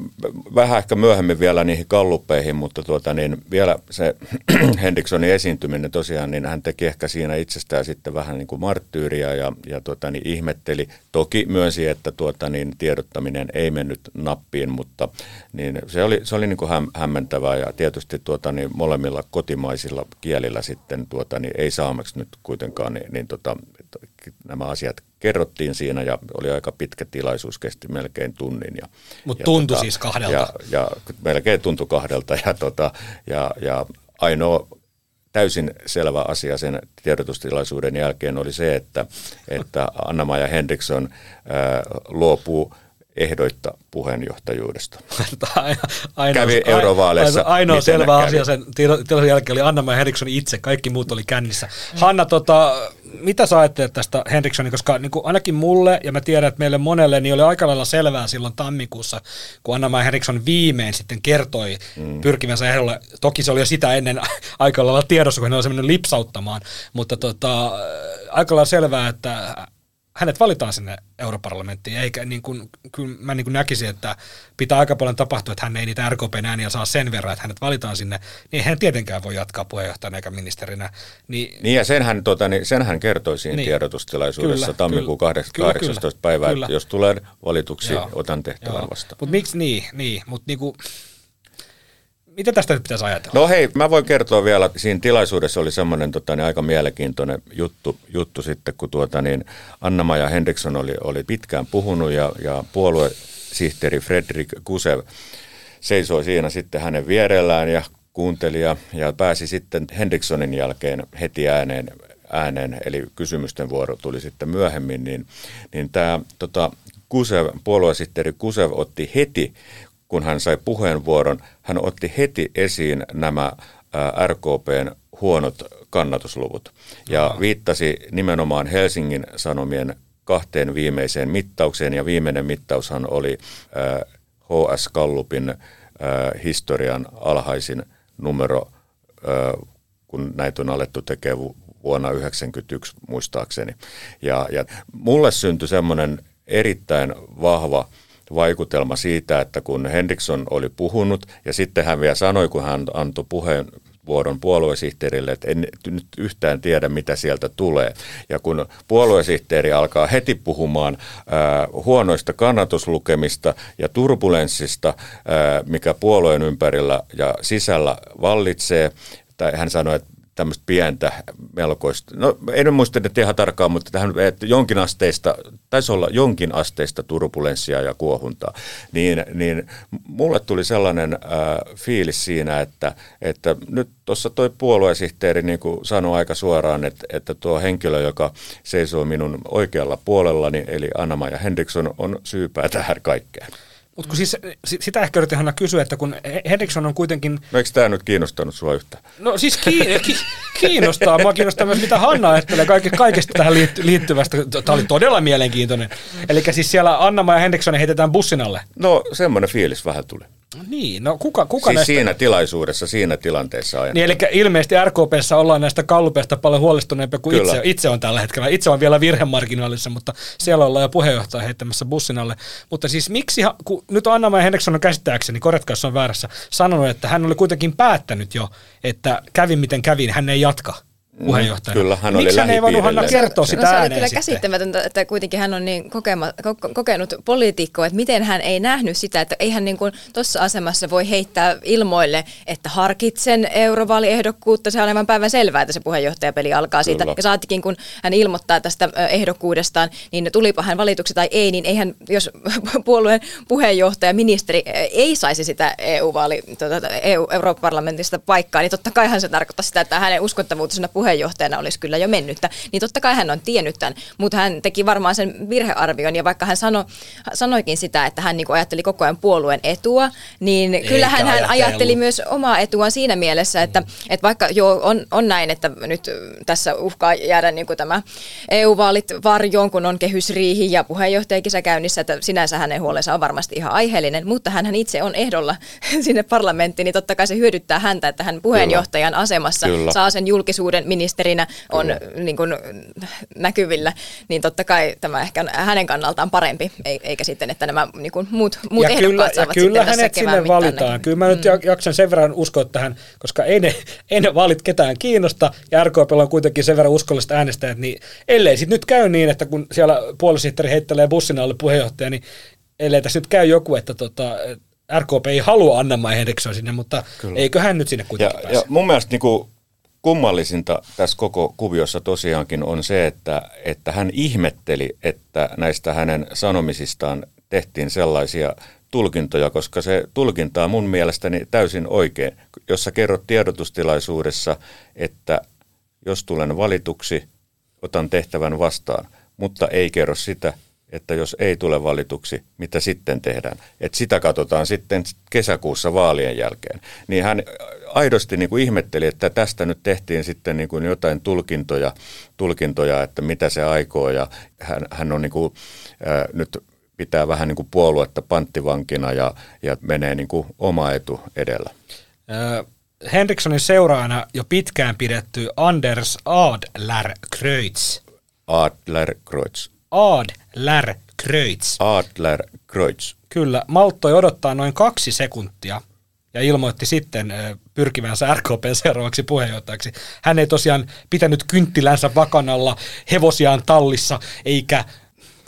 vähän ehkä myöhemmin vielä niihin kalluppeihin, mutta tuota, niin vielä se Hendricksonin esiintyminen tosiaan, niin hän teki ehkä siinä itsestään sitten vähän niin kuin marttyyriä ja, ja tuota, niin ihmetteli. Toki myönsi, että tuota, niin tiedottaminen ei mennyt nappiin, mutta niin se oli, se oli niin kuin hämmentävää ja tietysti tuota, niin molemmilla kotimaisilla kielillä sitten tuota, niin ei saamaksi nyt kuitenkaan, niin, niin tota, nämä asiat kerrottiin siinä ja oli aika pitkä tilaisuus, kesti melkein tunnin. Ja, Mutta tuntui tota, siis kahdelta. Ja, ja melkein tuntui kahdelta ja, tota, ja, ja ainoa täysin selvä asia sen tiedotustilaisuuden jälkeen oli se, että, että Anna-Maja Henriksson ää, luopuu ehdoitta puheenjohtajuudesta. ainoa, Kävi eurovaaleissa. Ainoa, ainoa selvä asia sen tiedon jälkeen oli Anna Henriksson itse, kaikki muut oli kännissä. Hanna, tota, mitä sä ajattelet tästä Henrikssonin, koska niin kuin ainakin mulle, ja mä tiedän, että meille monelle, niin oli aika lailla selvää silloin tammikuussa, kun Anna Henriksson viimein sitten kertoi mm. pyrkivänsä ehdolle. Toki se oli jo sitä ennen aika lailla tiedossa, kun hän oli semmoinen lipsauttamaan, mutta tota, aika lailla selvää, että hänet valitaan sinne europarlamenttiin, eikä niin kuin, kyllä mä niin kuin näkisin, että pitää aika paljon tapahtua, että hän ei niitä RKPn ääniä saa sen verran, että hänet valitaan sinne, niin hän tietenkään voi jatkaa puheenjohtajana eikä ministerinä. Niin, niin ja senhän, tota, niin, senhän kertoi siinä niin, tiedotustilaisuudessa kyllä, tammikuun kyllä, 18. Kyllä, päivää, kyllä. että jos tulee valituksi, Joo, otan tehtävän vastaan. Mutta miksi niin, niin mutta niinku, mitä tästä nyt pitäisi ajatella? No hei, mä voin kertoa vielä, siinä tilaisuudessa oli semmoinen tota, niin aika mielenkiintoinen juttu, juttu sitten, kun tuota, niin Anna-Maja Henriksson oli, oli pitkään puhunut ja, ja puoluesihteeri Fredrik Kusev seisoi siinä sitten hänen vierellään ja kuunteli ja, ja pääsi sitten Henrikssonin jälkeen heti ääneen, ääneen, eli kysymysten vuoro tuli sitten myöhemmin, niin, niin tämä tota, Kusev, puoluesihteeri Kusev otti heti kun hän sai puheenvuoron, hän otti heti esiin nämä RKPn huonot kannatusluvut ja viittasi nimenomaan Helsingin Sanomien kahteen viimeiseen mittaukseen ja viimeinen mittaushan oli HS Gallupin historian alhaisin numero, kun näitä on alettu tekemään vuonna 1991 muistaakseni. Ja, ja mulle syntyi semmoinen erittäin vahva vaikutelma siitä, että kun Henriksson oli puhunut ja sitten hän vielä sanoi, kun hän antoi puheenvuoron puoluesihteerille, että en nyt yhtään tiedä, mitä sieltä tulee. Ja kun puoluesihteeri alkaa heti puhumaan ää, huonoista kannatuslukemista ja turbulenssista, ää, mikä puolueen ympärillä ja sisällä vallitsee, tai hän sanoi, että tämmöistä pientä melkoista, no en muista nyt ihan tarkkaan, mutta tähän, että jonkin asteista, taisi olla jonkin asteista turbulenssia ja kuohuntaa, niin, niin mulle tuli sellainen äh, fiilis siinä, että, että nyt tuossa toi puoluesihteeri niin kuin sanoi aika suoraan, että, että tuo henkilö, joka seisoo minun oikealla puolellani, eli Anna-Maja Henriksson, on syypää tähän kaikkeen. Mutta kun siis, sitä ehkä yritin kysyä, että kun Henriksson on kuitenkin... No eikö tämä nyt kiinnostanut sinua yhtä? No siis ki- ki- kiinnostaa. Mua kiinnostaa myös, mitä Hanna ajattelee kaikesta tähän liittyvästä. Tämä oli todella mielenkiintoinen. Eli siis siellä Anna ja Henriksson heitetään bussin alle. No semmoinen fiilis vähän tuli. Niin, no kuka, kuka siis näistä... siinä tilaisuudessa, siinä tilanteessa ajan. Niin, eli ilmeisesti RKPssä ollaan näistä kallupeista paljon huolestuneempia kuin itse, itse on tällä hetkellä. Itse on vielä virhemarginaalissa, mutta siellä ollaan jo puheenjohtaja heittämässä bussin alle. Mutta siis miksi, kun nyt Anna ja Henriksson on käsittääkseni, korjatkaa on väärässä, sanonut, että hän oli kuitenkin päättänyt jo, että kävi miten kävi, hän ei jatka puheenjohtajana. Kyllä, hän Miksi oli hän ei voinut Hanna kertoa sitä no, se oli kyllä sitten. käsittämätöntä, että kuitenkin hän on niin kokema, kokenut poliitikko, että miten hän ei nähnyt sitä, että ei hän niin tuossa asemassa voi heittää ilmoille, että harkitsen eurovaaliehdokkuutta, se on aivan päivän selvää, että se puheenjohtajapeli alkaa siitä. Kyllä. Ja saatikin, kun hän ilmoittaa tästä ehdokkuudestaan, niin tulipa hän valituksi tai ei, niin eihän, jos puolueen puheenjohtaja, ministeri ei saisi sitä EU-vaali, tuota, EU-Eurooppa-parlamentista paikkaa, niin totta kaihan se tarkoittaa sitä, että hänen uskottavuutensa puheenjohtajana olisi kyllä jo mennyttä, niin totta kai hän on tiennyt tämän, mutta hän teki varmaan sen virhearvion ja vaikka hän sano, sanoikin sitä, että hän niin ajatteli koko ajan puolueen etua, niin Eikä kyllähän hän ajatteli myös omaa etuaan siinä mielessä, että, mm. että vaikka jo on, on näin, että nyt tässä uhkaa jäädä niin kuin tämä EU-vaalit varjoon, kun on kehysriihi ja puheenjohtajakisa käynnissä, että sinänsä hänen huolensa on varmasti ihan aiheellinen, mutta hän itse on ehdolla sinne parlamenttiin, niin totta kai se hyödyttää häntä, että hän puheenjohtajan asemassa Kyllä. saa sen julkisuuden ministerinä on niin kuin, näkyvillä, niin totta kai tämä ehkä hänen kannaltaan parempi, eikä sitten, että nämä niin kuin muut, muut ja ehdokkaat kyllä, saavat ja kyllä sitten hänet sinne valitaan. Kyllä mä nyt mm. jaksan sen verran uskoa tähän, koska ei ne, ei ne valit ketään kiinnosta, ja RKP on kuitenkin sen verran uskolliset äänestäjät, niin ellei sitten nyt käy niin, että kun siellä puolisihteeri heittelee bussin alle puheenjohtaja, niin ellei tässä nyt käy joku, että tota, RKP ei halua Anna-Mai Henriksson sinne, mutta Kyllä. eiköhän nyt sinne kuitenkin ja, pääse. Ja mun mielestä niin kuin kummallisinta tässä koko kuviossa tosiaankin on se, että, että hän ihmetteli, että näistä hänen sanomisistaan tehtiin sellaisia tulkintoja, koska se tulkinta on mun mielestäni täysin oikein. Jos sä kerrot tiedotustilaisuudessa, että jos tulen valituksi, otan tehtävän vastaan, mutta ei kerro sitä, että jos ei tule valituksi, mitä sitten tehdään. Että sitä katsotaan sitten kesäkuussa vaalien jälkeen. Niin hän aidosti niin kuin ihmetteli, että tästä nyt tehtiin sitten niin kuin jotain tulkintoja, tulkintoja, että mitä se aikoo. Ja hän, hän on niin kuin, ää, nyt pitää vähän niin kuin puoluetta panttivankina ja, ja menee niin kuin oma etu edellä. Äh. Henrikssonin seuraajana jo pitkään pidetty Anders Adler Kreutz. Adler Kreutz. Adler Kreutz. Adler Kreutz. Kyllä, malttoi odottaa noin kaksi sekuntia ja ilmoitti sitten pyrkivänsä RKP seuraavaksi puheenjohtajaksi. Hän ei tosiaan pitänyt kynttilänsä vakanalla hevosiaan tallissa eikä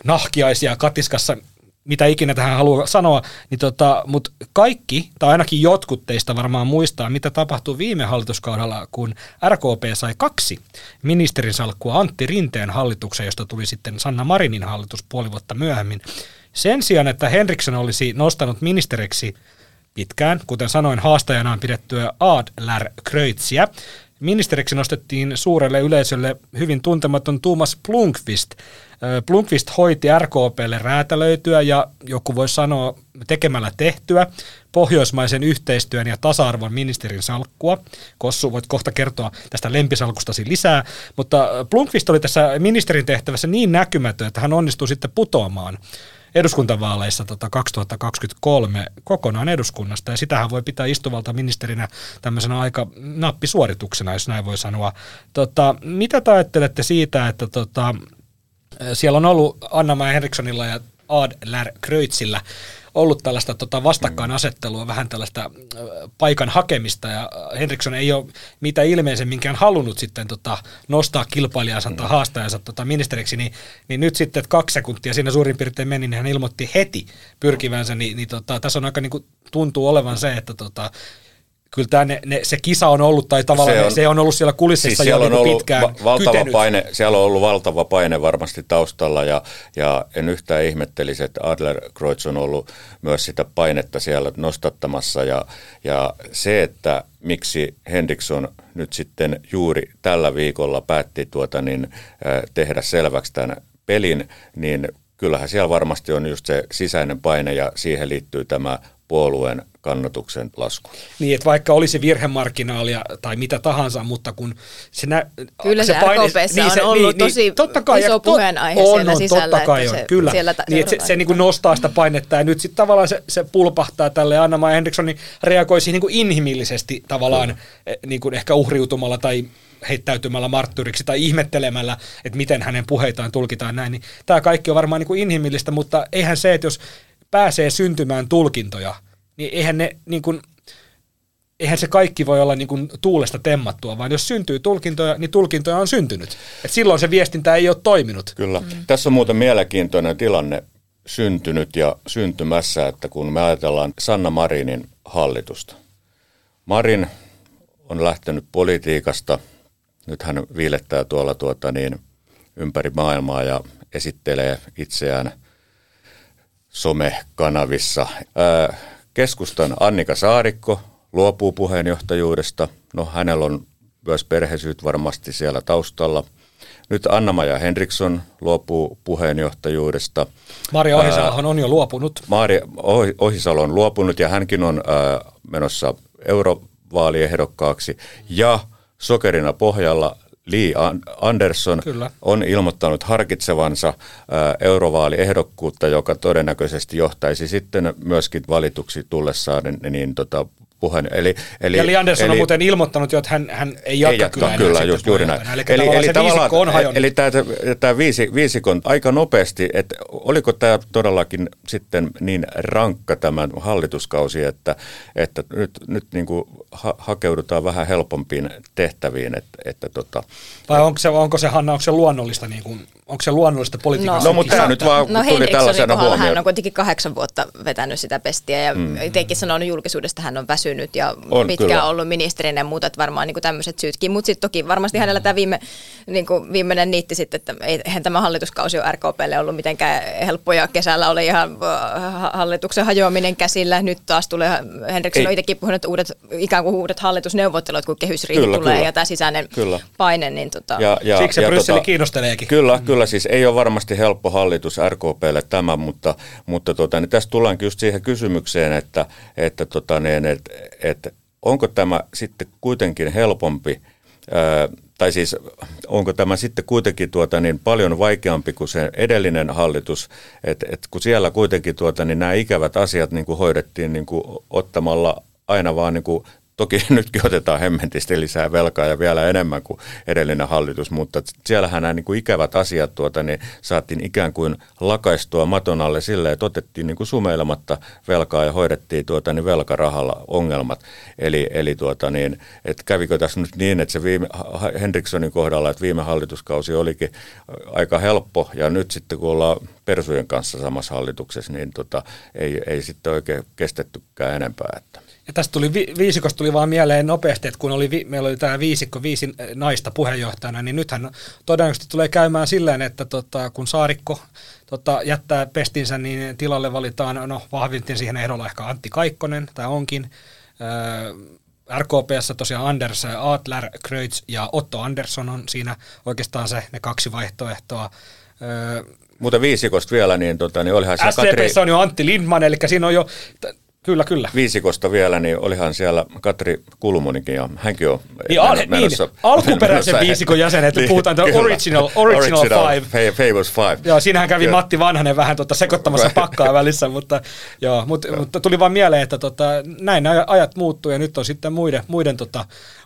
nahkiaisia katiskassa mitä ikinä tähän haluaa sanoa, niin tota, mutta kaikki, tai ainakin jotkut teistä varmaan muistaa, mitä tapahtui viime hallituskaudella, kun RKP sai kaksi ministerin salkkua Antti Rinteen hallituksen, josta tuli sitten Sanna Marinin hallitus puoli vuotta myöhemmin. Sen sijaan, että Henriksson olisi nostanut ministeriksi pitkään, kuten sanoin, haastajanaan pidettyä Adler Kreutzia, Ministeriksi nostettiin suurelle yleisölle hyvin tuntematon Thomas Plunkvist. Plunkvist hoiti RKPlle räätälöityä ja joku voi sanoa tekemällä tehtyä pohjoismaisen yhteistyön ja tasa-arvon ministerin salkkua. Kossu, voit kohta kertoa tästä lempisalkustasi lisää, mutta Plunkvist oli tässä ministerin tehtävässä niin näkymätön, että hän onnistui sitten putoamaan eduskuntavaaleissa tota 2023 kokonaan eduskunnasta, ja sitähän voi pitää istuvalta ministerinä tämmöisenä aika nappisuorituksena, jos näin voi sanoa. Tota, mitä te ajattelette siitä, että tota, siellä on ollut Anna Henrikssonilla ja Adler Kreutzillä ollut tällaista tota vastakkainasettelua, vähän tällaista paikan hakemista, ja Henriksson ei ole mitä ilmeisemminkään halunnut sitten tota nostaa kilpailijansa tai haastajansa tota ministeriksi, niin, niin nyt sitten että kaksi sekuntia siinä suurin piirtein meni, niin hän ilmoitti heti pyrkivänsä, niin, niin tota, tässä on aika niin kuin, tuntuu olevan se, että tota, kyllä tämä ne, ne, se kisa on ollut, tai tavallaan se on, se on ollut siellä kulississa siis jo niin ollut pitkään va- valtava paine, Siellä on ollut valtava paine varmasti taustalla, ja, ja en yhtään ihmettelisi, että Adler Kreutz on ollut myös sitä painetta siellä nostattamassa, ja, ja se, että miksi Henriksson nyt sitten juuri tällä viikolla päätti tuota, niin, tehdä selväksi tämän pelin, niin kyllähän siellä varmasti on just se sisäinen paine ja siihen liittyy tämä puolueen kannatuksen lasku. Niin, että vaikka olisi virhemarginaalia tai mitä tahansa, mutta kun se nä- Kyllä se, se paine, niin se, on ollut niin, tosi niin, totta kai, iso puheenaihe on, siellä on, sisällä. Totta kai on, kyllä. Siellä ta- niin, että se, se niin kuin nostaa sitä painetta ja nyt sitten tavallaan se, se pulpahtaa tälle Anna Henriksson niin reagoi siihen niin kuin inhimillisesti tavallaan mm. niin kuin ehkä uhriutumalla tai heittäytymällä marttyriksi tai ihmettelemällä, että miten hänen puheitaan tulkitaan näin, niin tämä kaikki on varmaan niin kuin inhimillistä, mutta eihän se, että jos pääsee syntymään tulkintoja, niin eihän ne niin kuin, eihän se kaikki voi olla niin kuin tuulesta temmattua, vaan jos syntyy tulkintoja, niin tulkintoja on syntynyt. Et silloin se viestintä ei ole toiminut. Kyllä. Mm. Tässä on muuten mielenkiintoinen tilanne syntynyt ja syntymässä, että kun me ajatellaan Sanna Marinin hallitusta. Marin on lähtenyt politiikasta, nyt hän viilettää tuolla tuota niin, ympäri maailmaa ja esittelee itseään – somekanavissa. Keskustan Annika Saarikko luopuu puheenjohtajuudesta. No hänellä on myös perhesyyt varmasti siellä taustalla. Nyt Anna-Maja Henriksson luopuu puheenjohtajuudesta. Maria Ohisalo on jo luopunut. Maria Ohisalo on luopunut ja hänkin on menossa eurovaaliehdokkkaaksi. Ja sokerina pohjalla Lee Anderson Kyllä. on ilmoittanut harkitsevansa eurovaaliehdokkuutta, joka todennäköisesti johtaisi sitten myöskin valituksi tullessaan niin, niin tota, puheen. Eli, eli, ja Li Andersson eli, on muuten ilmoittanut jo, että hän, hän ei jatka, ei jatka kyllä, kyllä just, juuri näin. Eli, eli, eli, tavallaan, on eli tämä, tämä viisi, viisikon aika nopeasti, että oliko tämä todellakin sitten niin rankka tämä hallituskausi, että, että nyt, nyt niin kuin ha, hakeudutaan vähän helpompiin tehtäviin. Että, että tota, Vai onko se, onko se Hanna, onko se luonnollista niin kuin onko se luonnollista politiikasta? No, no mutta tämä nyt vaan no, tuli tällaisena huomioon. Hän on kuitenkin kahdeksan vuotta vetänyt sitä pestiä ja mm. itsekin sanonut julkisuudesta, hän on väsynyt ja on, pitkään kyllä. ollut ministerinä ja muuta, että varmaan niin tämmöiset syytkin. Mutta sitten toki varmasti hänellä tämä viime, niin kuin viimeinen niitti sitten, että eihän tämä hallituskausi ole RKPlle ollut mitenkään helppo ja kesällä oli ihan äh, hallituksen hajoaminen käsillä. Nyt taas tulee, Henriksson on itsekin puhunut, että uudet, ikään kuin uudet hallitusneuvottelut, kun kehysriihi kyllä, tulee kyllä. ja tämä sisäinen kyllä. paine. Niin tota... ja, ja, Siksi se ja Brysseli tota, kiinnosteleekin. Kyllä, kyllä kyllä siis ei ole varmasti helppo hallitus RKPlle tämä, mutta, mutta tota, niin tästä tullaankin just siihen kysymykseen, että, että, tota, niin, että, että onko tämä sitten kuitenkin helpompi, ää, tai siis onko tämä sitten kuitenkin tuota, niin paljon vaikeampi kuin se edellinen hallitus, että et kun siellä kuitenkin tuota, niin nämä ikävät asiat niin kuin hoidettiin niin kuin ottamalla aina vaan niin kuin Toki nytkin otetaan hemmentisti lisää velkaa ja vielä enemmän kuin edellinen hallitus, mutta siellähän nämä niin kuin ikävät asiat tuota, niin saatiin ikään kuin lakaistua maton alle sille, että otettiin niin kuin sumeilematta velkaa ja hoidettiin tuota, niin velkarahalla ongelmat. Eli, eli tuota, niin, että kävikö tässä nyt niin, että se viime, Henrikssonin kohdalla, että viime hallituskausi olikin aika helppo ja nyt sitten kun ollaan persujen kanssa samassa hallituksessa, niin tota, ei, ei sitten oikein kestettykään enempää. Että. Ja tästä tuli, viisikosta tuli vaan mieleen nopeasti, että kun oli, meillä oli tämä viisikko, viisi naista puheenjohtajana, niin nythän todennäköisesti tulee käymään silleen, että tota, kun Saarikko tota, jättää pestinsä, niin tilalle valitaan, no vahvintin siihen ehdolla ehkä Antti Kaikkonen, tämä onkin. Öö, RKPssä tosiaan Anders Adler, Kreutz ja Otto Andersson on siinä oikeastaan se, ne kaksi vaihtoehtoa. Öö, Mutta viisikosta vielä, niin, tota, niin olihan se Katri... on jo Antti Lindman, eli siinä on jo Kyllä, kyllä. Viisikosta vielä, niin olihan siellä Katri Kulmunikin ja hänkin on niin, al- menossa, niin, alkuperäisen menossa, viisikon jäsenet, niin, puhutaan kyllä, original, original, original five. Famous five. Joo, siinähän kävi kyllä. Matti Vanhanen vähän tota sekoittamassa pakkaa välissä, mutta, joo, mutta, mutta tuli vaan mieleen, että tota, näin ajat muuttuu ja nyt on sitten muiden, muiden tota,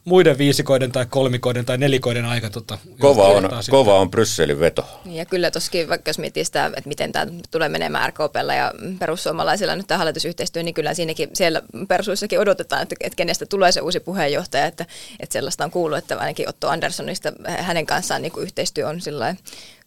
muiden viisikoiden tai kolmikoiden tai nelikoiden aika. Tota, kova, on, kova on Brysselin veto. Ja kyllä toskin, vaikka jos miettii sitä, että miten tämä tulee menemään RKPllä ja perussuomalaisilla nyt tämä hallitusyhteistyö, niin kyllä siinäkin siellä persuissakin odotetaan, että, että kenestä tulee se uusi puheenjohtaja, että, että sellaista on kuullut, että ainakin Otto Anderssonista hänen kanssaan niin kuin yhteistyö on sillä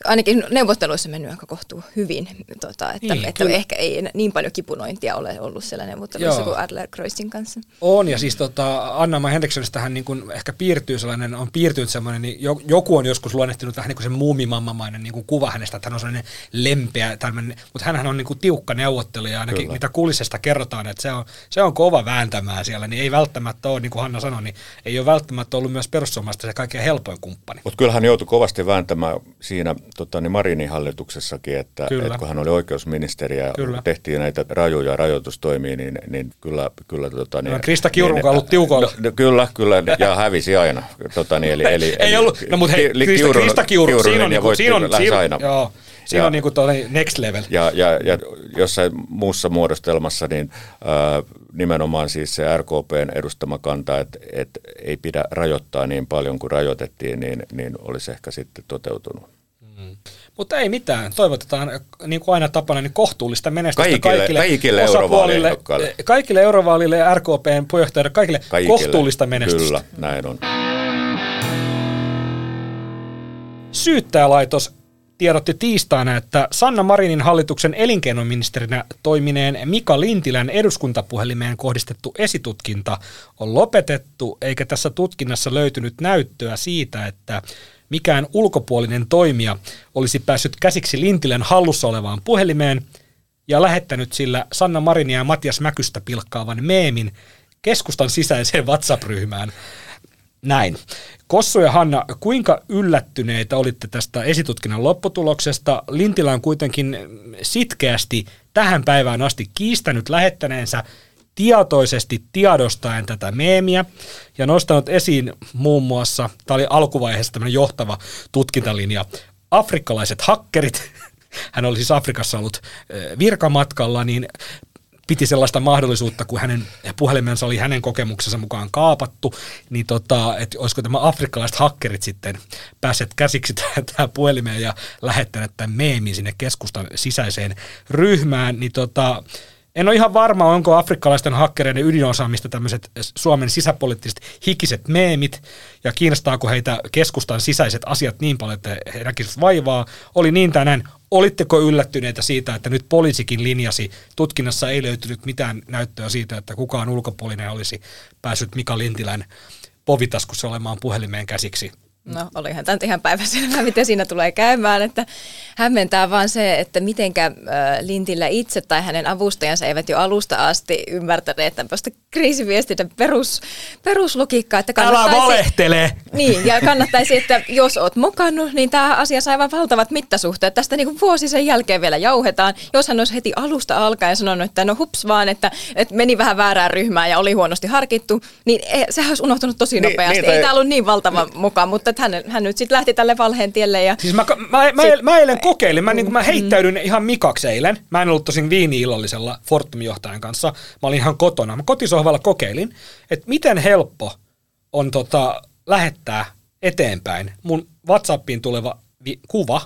ainakin neuvotteluissa mennyt aika kohtuu hyvin, tota, että, niin, että ehkä ei niin paljon kipunointia ole ollut siellä neuvotteluissa Joo. kuin Adler Kreutzin kanssa. On, ja siis tota, Anna Henrikssonistahan niin kuin ehkä piirtyy sellainen, on piirtynyt sellainen, niin joku on joskus luonnehtinut vähän niin kuin se muumimammamainen niin kuin kuva hänestä, että hän on sellainen lempeä, tämmöinen, mutta hän on niin kuin tiukka neuvottelija, ainakin Kyllä. mitä kulisesta kerrotaan, että se on, se on kova vääntämään siellä, niin ei välttämättä ole, niin kuin Hanna sanoi, niin ei ole välttämättä ollut myös perussuomalaista se kaikkein helpoin kumppani. Mutta kyllähän joutui kovasti vääntämään siinä tota, niin Marinin hallituksessakin, että, että kun hän oli oikeusministeri ja Kyllä. tehtiin näitä rajuja rajoitustoimia, niin, niin kyllä... kyllä tota, niin, Krista Kiurun niin, ollut tiukoilla. No, kyllä, kyllä, ja hävisi aina. Tota, niin, eli, eli, ei ollut, no mutta hei, Krista, Kiurun, Krista Kiuru, siinä on, niinku, siinä on, siinä, aina. Joo, Siinä ja, on niin kuin next level. Ja, ja, ja jossain muussa muodostelmassa niin äh, nimenomaan siis se RKPn edustama kanta, että, että ei pidä rajoittaa niin paljon kuin rajoitettiin, niin, niin olisi ehkä sitten toteutunut. Mm. Mutta ei mitään. Toivotetaan niin kuin aina tapana niin kohtuullista menestystä kaikille, kaikille, kaikille osapuolille, kaikille eurovaalille ja RKPn puheenjohtajille, kaikille, kaikille kohtuullista menestystä. Kyllä, näin on. Syyttäjälaitos tiedotti tiistaina, että Sanna Marinin hallituksen elinkeinoministerinä toimineen Mika Lintilän eduskuntapuhelimeen kohdistettu esitutkinta on lopetettu, eikä tässä tutkinnassa löytynyt näyttöä siitä, että mikään ulkopuolinen toimija olisi päässyt käsiksi Lintilän hallussa olevaan puhelimeen ja lähettänyt sillä Sanna Marinia ja Matias Mäkystä pilkkaavan meemin keskustan sisäiseen WhatsApp-ryhmään. Näin. Kossu ja Hanna, kuinka yllättyneitä olitte tästä esitutkinnan lopputuloksesta? Lintilä on kuitenkin sitkeästi tähän päivään asti kiistänyt lähettäneensä tietoisesti tiedostaen tätä meemiä ja nostanut esiin muun muassa, tämä oli alkuvaiheessa tämmöinen johtava tutkintalinja, afrikkalaiset hakkerit, hän oli siis Afrikassa ollut virkamatkalla, niin piti sellaista mahdollisuutta, kun hänen puhelimensa oli hänen kokemuksensa mukaan kaapattu, niin tota, että olisiko tämä afrikkalaiset hakkerit sitten päässeet käsiksi tähän puhelimeen ja lähettäneet tämän meemin sinne keskustan sisäiseen ryhmään, niin tota, en ole ihan varma, onko afrikkalaisten hakkereiden ydinosaamista tämmöiset Suomen sisäpoliittiset hikiset meemit, ja kiinnostaako heitä keskustan sisäiset asiat niin paljon, että he näkisivät vaivaa. Oli niin tai näin. Olitteko yllättyneitä siitä, että nyt poliisikin linjasi, tutkinnassa ei löytynyt mitään näyttöä siitä, että kukaan ulkopuolinen olisi päässyt Mika Lintilän povitaskussa olemaan puhelimeen käsiksi No olihan tämä ihan päiväselvää, miten siinä tulee käymään, että hämmentää vaan se, että mitenkä Lintillä itse tai hänen avustajansa eivät jo alusta asti ymmärtäneet tämmöistä kriisiviestinnän perus, peruslogiikkaa. Että kannattaisi, Älä valehtele! Niin, ja kannattaisi, että jos oot mukannut, niin tämä asia saa aivan valtavat mittasuhteet. Tästä niin kuin vuosi sen jälkeen vielä jauhetaan. Jos hän olisi heti alusta alkaen sanonut, että no hups vaan, että, että meni vähän väärään ryhmään ja oli huonosti harkittu, niin sehän olisi unohtunut tosi niin, nopeasti. Niin, niin, Ei tämä ollut niin valtava mukaan, mutta että hän, hän nyt sitten lähti tälle valheen tielle. Ja siis mä, mä, mä, sit, mä eilen kokeilin, mä, niin kuin, mä heittäydyin mm. ihan mikaksi eilen. Mä en ollut tosin viini-illallisella Fortum-johtajan kanssa. Mä olin ihan kotona. Mä kotisohvalla kokeilin, että miten helppo on tota, lähettää eteenpäin mun WhatsAppiin tuleva vi- kuva,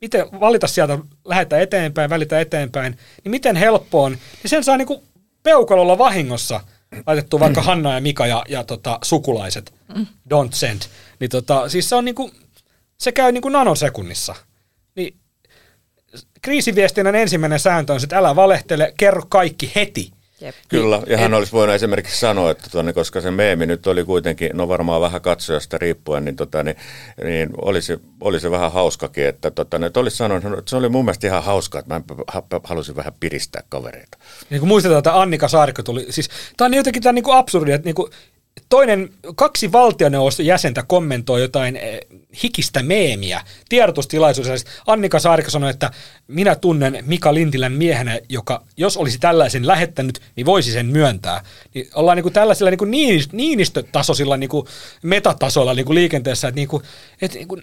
miten valita sieltä, lähettää eteenpäin, välitä eteenpäin, niin miten helppo on, niin sen saa niinku peukalolla vahingossa laitettu vaikka Hanna ja Mika ja, ja tota, sukulaiset, don't send. Niin tota, siis se on niinku, se käy niinku nanosekunnissa. Niin kriisiviestinnän ensimmäinen sääntö on, että älä valehtele, kerro kaikki heti. Jep. Kyllä, ja hän olisi voinut esimerkiksi sanoa, että tonne, koska se meemi nyt oli kuitenkin, no varmaan vähän katsojasta riippuen, niin, tota, niin, niin olisi, olisi vähän hauskakin, että, tota, niin, että olisi sanonut, että se oli mun mielestä ihan hauska, että mä halusin vähän piristää kavereita. Niin kun muistetaan, että Annika Saarikko tuli, siis tämä on jotenkin tämä niin absurdi, että niin kuin, toinen, kaksi valtioneuvoston jäsentä kommentoi jotain eh, hikistä meemiä tiedotustilaisuudessa. Annika Saarikko sanoi, että minä tunnen Mika Lintilän miehenä, joka jos olisi tällaisen lähettänyt, niin voisi sen myöntää. Niin ollaan niin kuin tällaisilla niin kuin niinistötasoisilla niin kuin metatasoilla niin kuin liikenteessä, että, niin kuin, että niin kuin,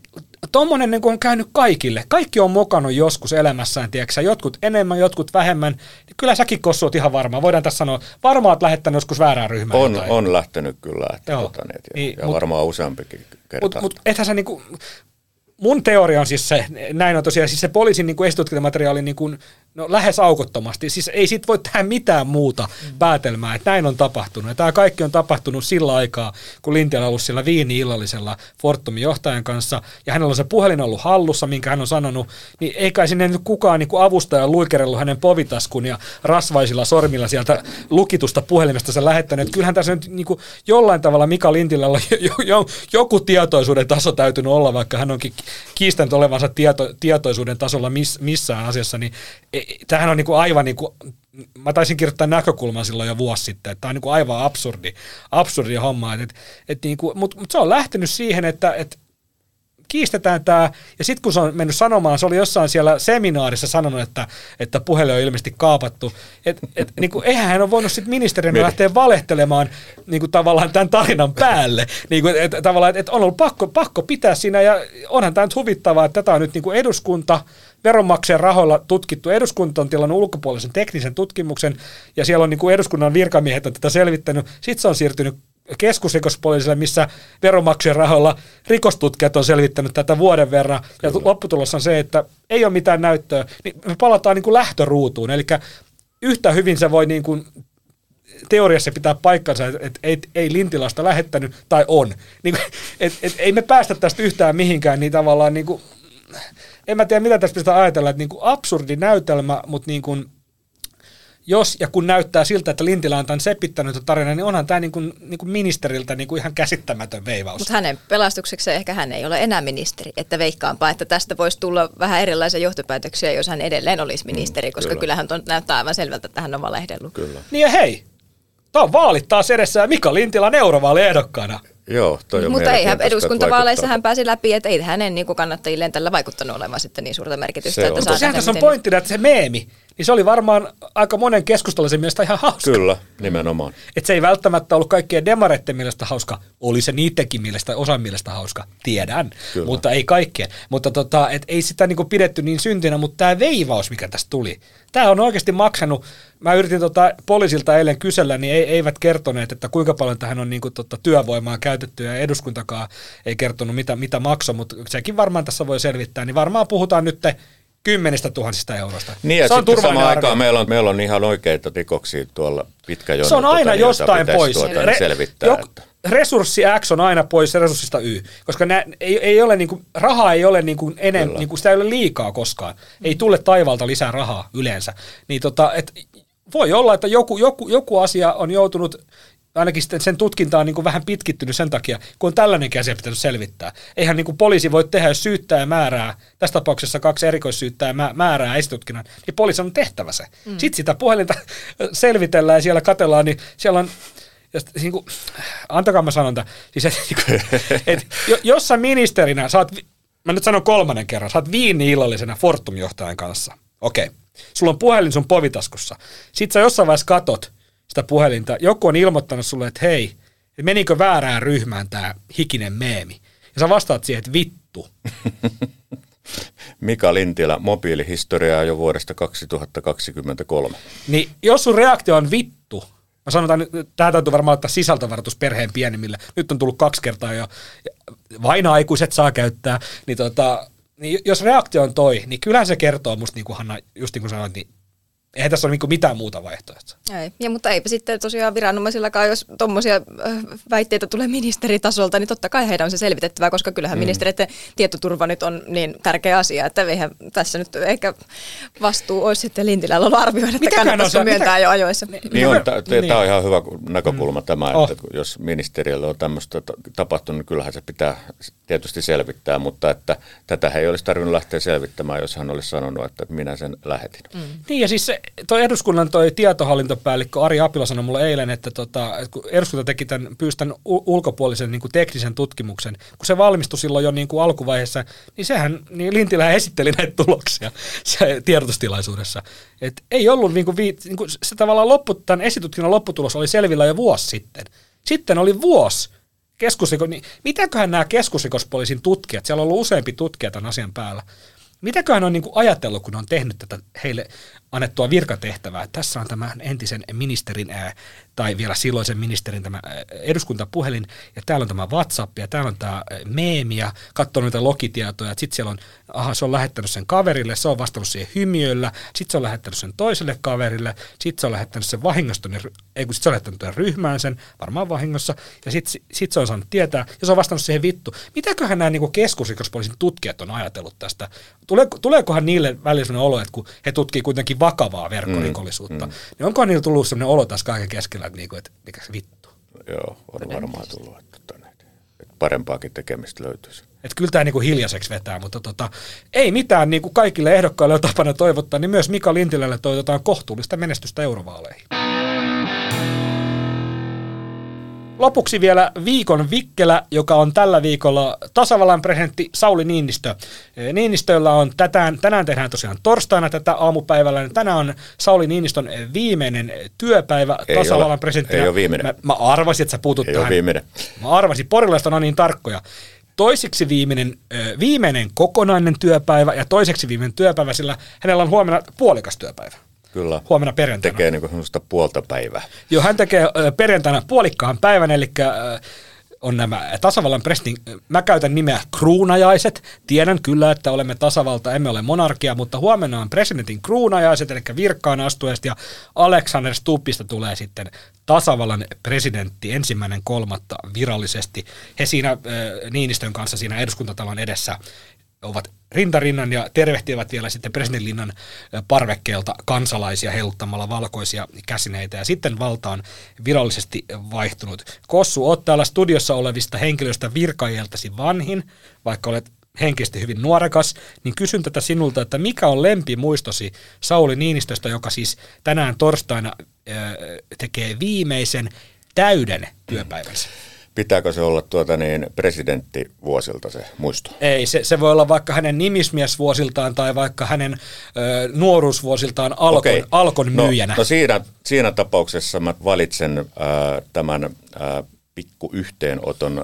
tommonen niin kuin on käynyt kaikille. Kaikki on mokannut joskus elämässään, tiedätkö, jotkut enemmän, jotkut vähemmän. Kyllä säkin Kossu oot ihan varma. Voidaan tässä sanoa, varmaan oot lähettänyt joskus väärään ryhmään. On, on lähtenyt kyllä. Että Joo. Tota, niin, ja, niin, ja mut, varmaan useampikin kerta. Mutta mut, ethän sä niinku, mun teoria on siis se, näin on tosiaan, siis se poliisin niin kuin esitutkintamateriaali niin kuin No lähes aukottomasti. Siis ei sit voi tehdä mitään muuta mm. päätelmää, että näin on tapahtunut. Ja tämä kaikki on tapahtunut sillä aikaa, kun Lintiala on ollut siellä viini-illallisella Fortumin johtajan kanssa, ja hänellä on se puhelin ollut hallussa, minkä hän on sanonut, niin ei kai sinne nyt kukaan niin avustaja luikerellut hänen povitaskun ja rasvaisilla sormilla sieltä lukitusta puhelimesta sen lähettänyt. Että kyllähän tässä nyt niin kuin jollain tavalla Mika Lintilällä jo, jo, joku tietoisuuden taso täytynyt olla, vaikka hän onkin kiistänyt olevansa tieto, tietoisuuden tasolla miss, missään asiassa, niin e, tämähän on niin kuin aivan niin kuin, mä taisin kirjoittaa näkökulman silloin jo vuosi sitten, että tämä on niin kuin aivan absurdi, absurdi homma, että, että niin kuin, mutta, mutta se on lähtenyt siihen, että, että kiistetään tämä, ja sitten kun se on mennyt sanomaan, se oli jossain siellä seminaarissa sanonut, että, että puhelin on ilmeisesti kaapattu, että et, niin kuin, eihän hän ole voinut sitten ministerinä lähteä valehtelemaan niin kuin, tavallaan tämän tarinan päälle, niin kuin, että, tavallaan, että, että on ollut pakko, pakko pitää siinä, ja onhan tämä nyt huvittavaa, että tätä on nyt niin kuin eduskunta, veronmaksajan rahoilla tutkittu. Eduskunta on tilannut ulkopuolisen teknisen tutkimuksen, ja siellä on niin kuin eduskunnan virkamiehet on tätä selvittänyt. Sitten se on siirtynyt keskusrikospoliisille, missä veronmaksajan rahoilla rikostutkijat on selvittänyt tätä vuoden verran, ja Kyllä. lopputulos on se, että ei ole mitään näyttöä, niin me palataan niin kuin lähtöruutuun, eli yhtä hyvin se voi niin kuin teoriassa pitää paikkansa, että et, et, ei Lintilasta lähettänyt, tai on. Niin et, et, ei me päästä tästä yhtään mihinkään, niin tavallaan niin kuin, en mä tiedä, mitä tästä pitää ajatella, että niin kuin absurdi näytelmä, mutta niin kuin, jos ja kun näyttää siltä, että Lintilä on tämän seppittänyt tarina, niin onhan tämä niin kuin, niin kuin ministeriltä niin kuin ihan käsittämätön veivaus. Mutta hänen pelastukseksi ehkä hän ei ole enää ministeri, että veikkaanpa, että tästä voisi tulla vähän erilaisia johtopäätöksiä, jos hän edelleen olisi ministeri, mm, koska kyllä. kyllähän ton näyttää aivan selvältä, että hän on valehdellut. Kyllä. Niin ja hei, tämä on vaalit taas edessä ja Mika Lintilä on eurovaaliehdokkaana. Joo, toi on Mutta ei eduskuntavaaleissa hän pääsi läpi, että ei hänen niin kannattajilleen tällä vaikuttanut olevan sitten niin suurta merkitystä. Se on. Että Mutta sehän tässä on pointtina, että se meemi, niin se oli varmaan aika monen keskustalaisen mielestä ihan hauska. Kyllä, nimenomaan. Et se ei välttämättä ollut kaikkien demareiden mielestä hauska, oli se niidenkin mielestä, osan mielestä hauska, tiedän, Kyllä. mutta ei kaikkien. Mutta tota, et ei sitä niinku pidetty niin syntinä, mutta tämä veivaus, mikä tästä tuli, tämä on oikeasti maksanut, mä yritin tota poliisilta eilen kysellä, niin ei, eivät kertoneet, että kuinka paljon tähän on niinku tota työvoimaa käytetty ja eduskuntakaan ei kertonut mitä, mitä maksoi, mutta sekin varmaan tässä voi selvittää, niin varmaan puhutaan nyt kymmenistä tuhansista eurosta. Niin ja se on sitten samaan aikaan meillä on, meillä on ihan oikeita rikoksia tuolla pitkä jono. Se on aina tuota, jostain pois. Tuota, Re, selvittää, jok, että. Resurssi X on aina pois resurssista Y, koska nää, ei, ei ole niinku, rahaa ei ole niinku enem, niinku, sitä ei ole liikaa koskaan. Ei tule taivalta lisää rahaa yleensä. Niin tota, et, voi olla, että joku, joku, joku asia on joutunut ainakin sitten sen tutkinta on niin kuin vähän pitkittynyt sen takia, kun on tällainenkin asia pitänyt selvittää. Eihän niin kuin poliisi voi tehdä, jos syyttää määrää, tässä tapauksessa kaksi erikoissyyttää määrää esitutkinnan, niin poliisi on tehtävä se. Mm. Sitten sitä puhelinta selvitellään ja siellä katellaan, niin siellä on jos, niin kuin, antakaa mä sanon tämän, siis et, niin et, jos sä ministerinä, sä oot, mä nyt sanon kolmannen kerran, sä oot viini-illallisena Fortum-johtajan kanssa, okei, okay. sulla on puhelin sun povitaskussa, sit sä jossain vaiheessa katot, sitä puhelinta, joku on ilmoittanut sulle, että hei, että menikö väärään ryhmään tämä hikinen meemi. Ja sä vastaat siihen, että vittu. Mika Lintilä, mobiilihistoriaa jo vuodesta 2023. Niin jos sun reaktio on vittu, mä sanotaan, että tämä täytyy varmaan ottaa sisältövaroitus perheen pienimmille. Nyt on tullut kaksi kertaa jo, vain aikuiset saa käyttää, niin, tota, niin jos reaktio on toi, niin kyllähän se kertoo musta, niin kuin Hanna, just niin kuin sanoit, niin Eihän tässä ole niinku mitään muuta vaihtoehtoa. Ei. Ja, mutta eipä sitten tosiaan viranomaisillakaan, jos tuommoisia väitteitä tulee ministeritasolta, niin totta kai heidän on se selvitettävä, koska kyllähän mm. ministeriöiden tietoturva nyt on niin tärkeä asia, että eihän tässä nyt ehkä vastuu olisi sitten Lintilällä ollut arvioida, että kannattaisi myöntää mitä? jo ajoissa. Niin, niin on, tämä niin. on ihan hyvä näkökulma mm. tämä, että oh. jos ministeriöllä on tämmöistä tapahtunut, niin kyllähän se pitää tietysti selvittää, mutta että tätä ei olisi tarvinnut lähteä selvittämään, jos hän olisi sanonut, että minä sen lähetin. Mm. Niin ja siis se, toi eduskunnan toi tietohallintopäällikkö Ari Apila sanoi mulle eilen, että, tota, että kun eduskunta teki tämän, pyysi tämän ulkopuolisen niin kuin teknisen tutkimuksen, kun se valmistui silloin jo niin kuin alkuvaiheessa, niin sehän, niin Lintilä esitteli näitä tuloksia se tiedotustilaisuudessa. Et ei ollut niin kuin, niin kuin se tavallaan loppu, tämän esitutkinnan lopputulos oli selvillä jo vuosi sitten. Sitten oli vuosi keskusriko, niin mitäköhän nämä keskusrikospoliisin tutkijat, siellä on ollut useampi tutkija tämän asian päällä, Mitäköhän on niin kuin ajatellut, kun on tehnyt tätä heille annettua virkatehtävää. Tässä on tämä entisen ministerin ää, tai vielä silloisen ministerin tämä eduskuntapuhelin, ja täällä on tämä WhatsApp, ja täällä on tämä meemi, ja katsoo noita logitietoja, sitten siellä on, aha, se on lähettänyt sen kaverille, se on vastannut siihen hymiöllä, sitten se on lähettänyt sen toiselle kaverille, sitten se on lähettänyt sen vahingosta, ei kun sit se on lähettänyt ryhmään sen, varmaan vahingossa, ja sitten sit se on saanut tietää, ja se on vastannut siihen vittu. Mitäköhän nämä niin keskusrikospoliisin tutkijat on ajatellut tästä? Tule, tuleekohan niille välillä olo, että kun he tutkii kuitenkin vakavaa verkkorikollisuutta, mm, mm. niin onko niillä tullut sellainen olo tässä kaiken keskellä, että, niinku, että mikä se vittu? Joo, on varmaan tullut, että, tota että parempaakin tekemistä löytyisi. Että kyllä tämä niinku hiljaiseksi vetää, mutta tota, ei mitään niin kuin kaikille ehdokkaille on tapana toivottaa, niin myös Mika Lintilälle toivotetaan kohtuullista menestystä eurovaaleihin. Lopuksi vielä viikon vikkelä, joka on tällä viikolla tasavallan presidentti Sauli Niinistö. Niinistöllä on tätään, tänään tehdään tosiaan torstaina tätä aamupäivällä, niin tänään on Sauli Niinistön viimeinen työpäivä ei tasavallan ole, presidenttinä. Ei ole viimeinen. Mä, mä arvasin, että sä puutut ei tähän. Ole viimeinen. Mä arvasin, porilaiset on niin tarkkoja. Toiseksi viimeinen, viimeinen kokonainen työpäivä ja toiseksi viimeinen työpäivä, sillä hänellä on huomenna puolikas työpäivä. Kyllä. Huomenna perjantaina. Tekee niin semmoista puolta päivää. Joo, hän tekee perjantaina puolikkaan päivän, eli on nämä tasavallan presidentin, mä käytän nimeä kruunajaiset. Tiedän kyllä, että olemme tasavalta, emme ole monarkia, mutta huomenna on presidentin kruunajaiset, eli virkkaan astuesta, ja Alexander Stuppista tulee sitten tasavallan presidentti ensimmäinen kolmatta virallisesti. He siinä Niinistön kanssa siinä eduskuntatalon edessä ovat rintarinnan ja tervehtivät vielä sitten presidentinlinnan parvekkeelta kansalaisia heiluttamalla valkoisia käsineitä. Ja sitten valta on virallisesti vaihtunut. Kossu, oot täällä studiossa olevista henkilöistä virkailtasi vanhin, vaikka olet henkisesti hyvin nuorekas, niin kysyn tätä sinulta, että mikä on lempimuistosi Sauli Niinistöstä, joka siis tänään torstaina tekee viimeisen täyden työpäivänsä? Pitääkö se olla tuota niin presidenttivuosilta se muisto? Ei, se, se voi olla vaikka hänen nimismiesvuosiltaan tai vaikka hänen ö, nuoruusvuosiltaan Alkon, okay. Alkon no, myyjänä. No, no siinä, siinä tapauksessa mä valitsen äh, tämän äh, pikku yhteenoton äh,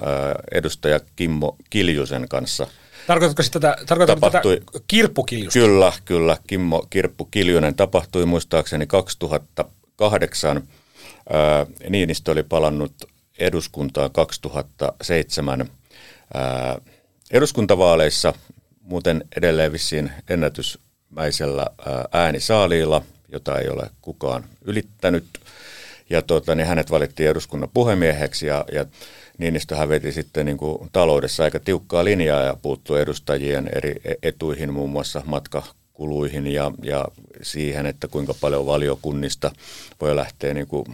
edustaja Kimmo Kiljusen kanssa. Tarkoitatko sitä tätä, tarkoitatko tapahtui, tätä kirppukiljusta? Kyllä, kyllä. Kimmo Kirppu Kiljunen tapahtui muistaakseni 2008. Ää, Niinistö oli palannut eduskuntaa 2007 ää, eduskuntavaaleissa, muuten edelleen vissiin ennätysmäisellä ää, äänisaaliilla, jota ei ole kukaan ylittänyt. Ja tuota, niin hänet valittiin eduskunnan puhemieheksi ja, ja Niinistöhän veti sitten niin kuin taloudessa aika tiukkaa linjaa ja puuttui edustajien eri e-, etuihin, muun muassa matkakuluihin ja, ja siihen, että kuinka paljon valiokunnista voi lähteä niin kuin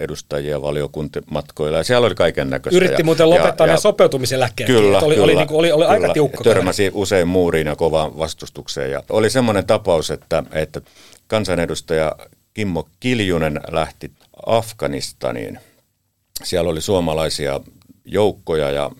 edustajia valiokuntamatkoilla ja siellä oli kaiken näköistä. Yritti muuten lopettaa ja, ne sopeutumisen läkkeen. Kyllä, oli, kyllä, oli, niin kuin, oli, oli kyllä. aika tiukka. Törmäsi usein muuriin ja kovaan vastustukseen. Ja oli semmoinen tapaus, että, että kansanedustaja Kimmo Kiljunen lähti Afganistaniin. Siellä oli suomalaisia joukkoja ja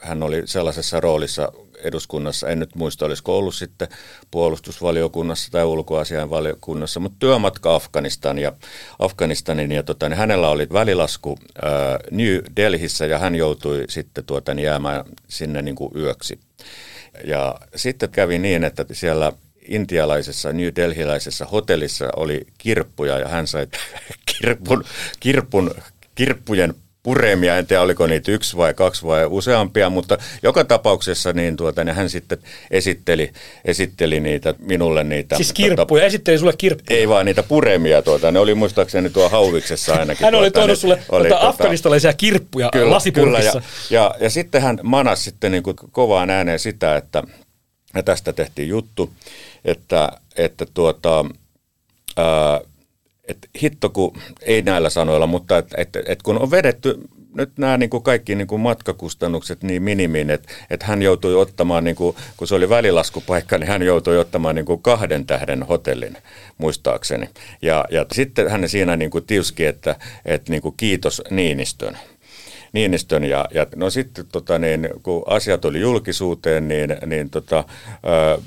hän oli sellaisessa roolissa eduskunnassa, en nyt muista olisiko ollut sitten puolustusvaliokunnassa tai ulkoasianvaliokunnassa, mutta työmatka Afganistan ja Afganistanin ja tota, niin hänellä oli välilasku ää, New Delhissä ja hän joutui sitten tuota, niin jäämään sinne niin kuin yöksi. Ja sitten kävi niin, että siellä intialaisessa New Delhiläisessä hotellissa oli kirppuja ja hän sai kirpun, kirpun, kirppujen puremia, en tiedä oliko niitä yksi vai kaksi vai useampia, mutta joka tapauksessa niin tuota, niin hän sitten esitteli, esitteli niitä minulle niitä. Siis kirppuja, tota, esitteli sulle kirppuja? Ei vaan niitä puremia, tuota, ne oli muistaakseni tuo hauviksessa ainakin. hän oli tuota, tuonut sulle oli, tuota, afganistalaisia kirppuja kyllä, lasipurkissa. Kyllä, ja, ja, ja, sitten hän manas sitten niin kuin kovaan ääneen sitä, että ja tästä tehtiin juttu, että, että tuota, ää, et hitto kun, ei näillä sanoilla, mutta et, et, et kun on vedetty nyt nämä niin kuin kaikki niin kuin matkakustannukset niin minimiin, että, että hän joutui ottamaan, niin kuin, kun se oli välilaskupaikka, niin hän joutui ottamaan niin kuin kahden tähden hotellin, muistaakseni. Ja, ja sitten hän siinä niin kuin tiuski, että, että niin kuin kiitos Niinistön. Niinistön ja, ja no sitten tota niin, kun asiat oli julkisuuteen, niin, niin tota, ää,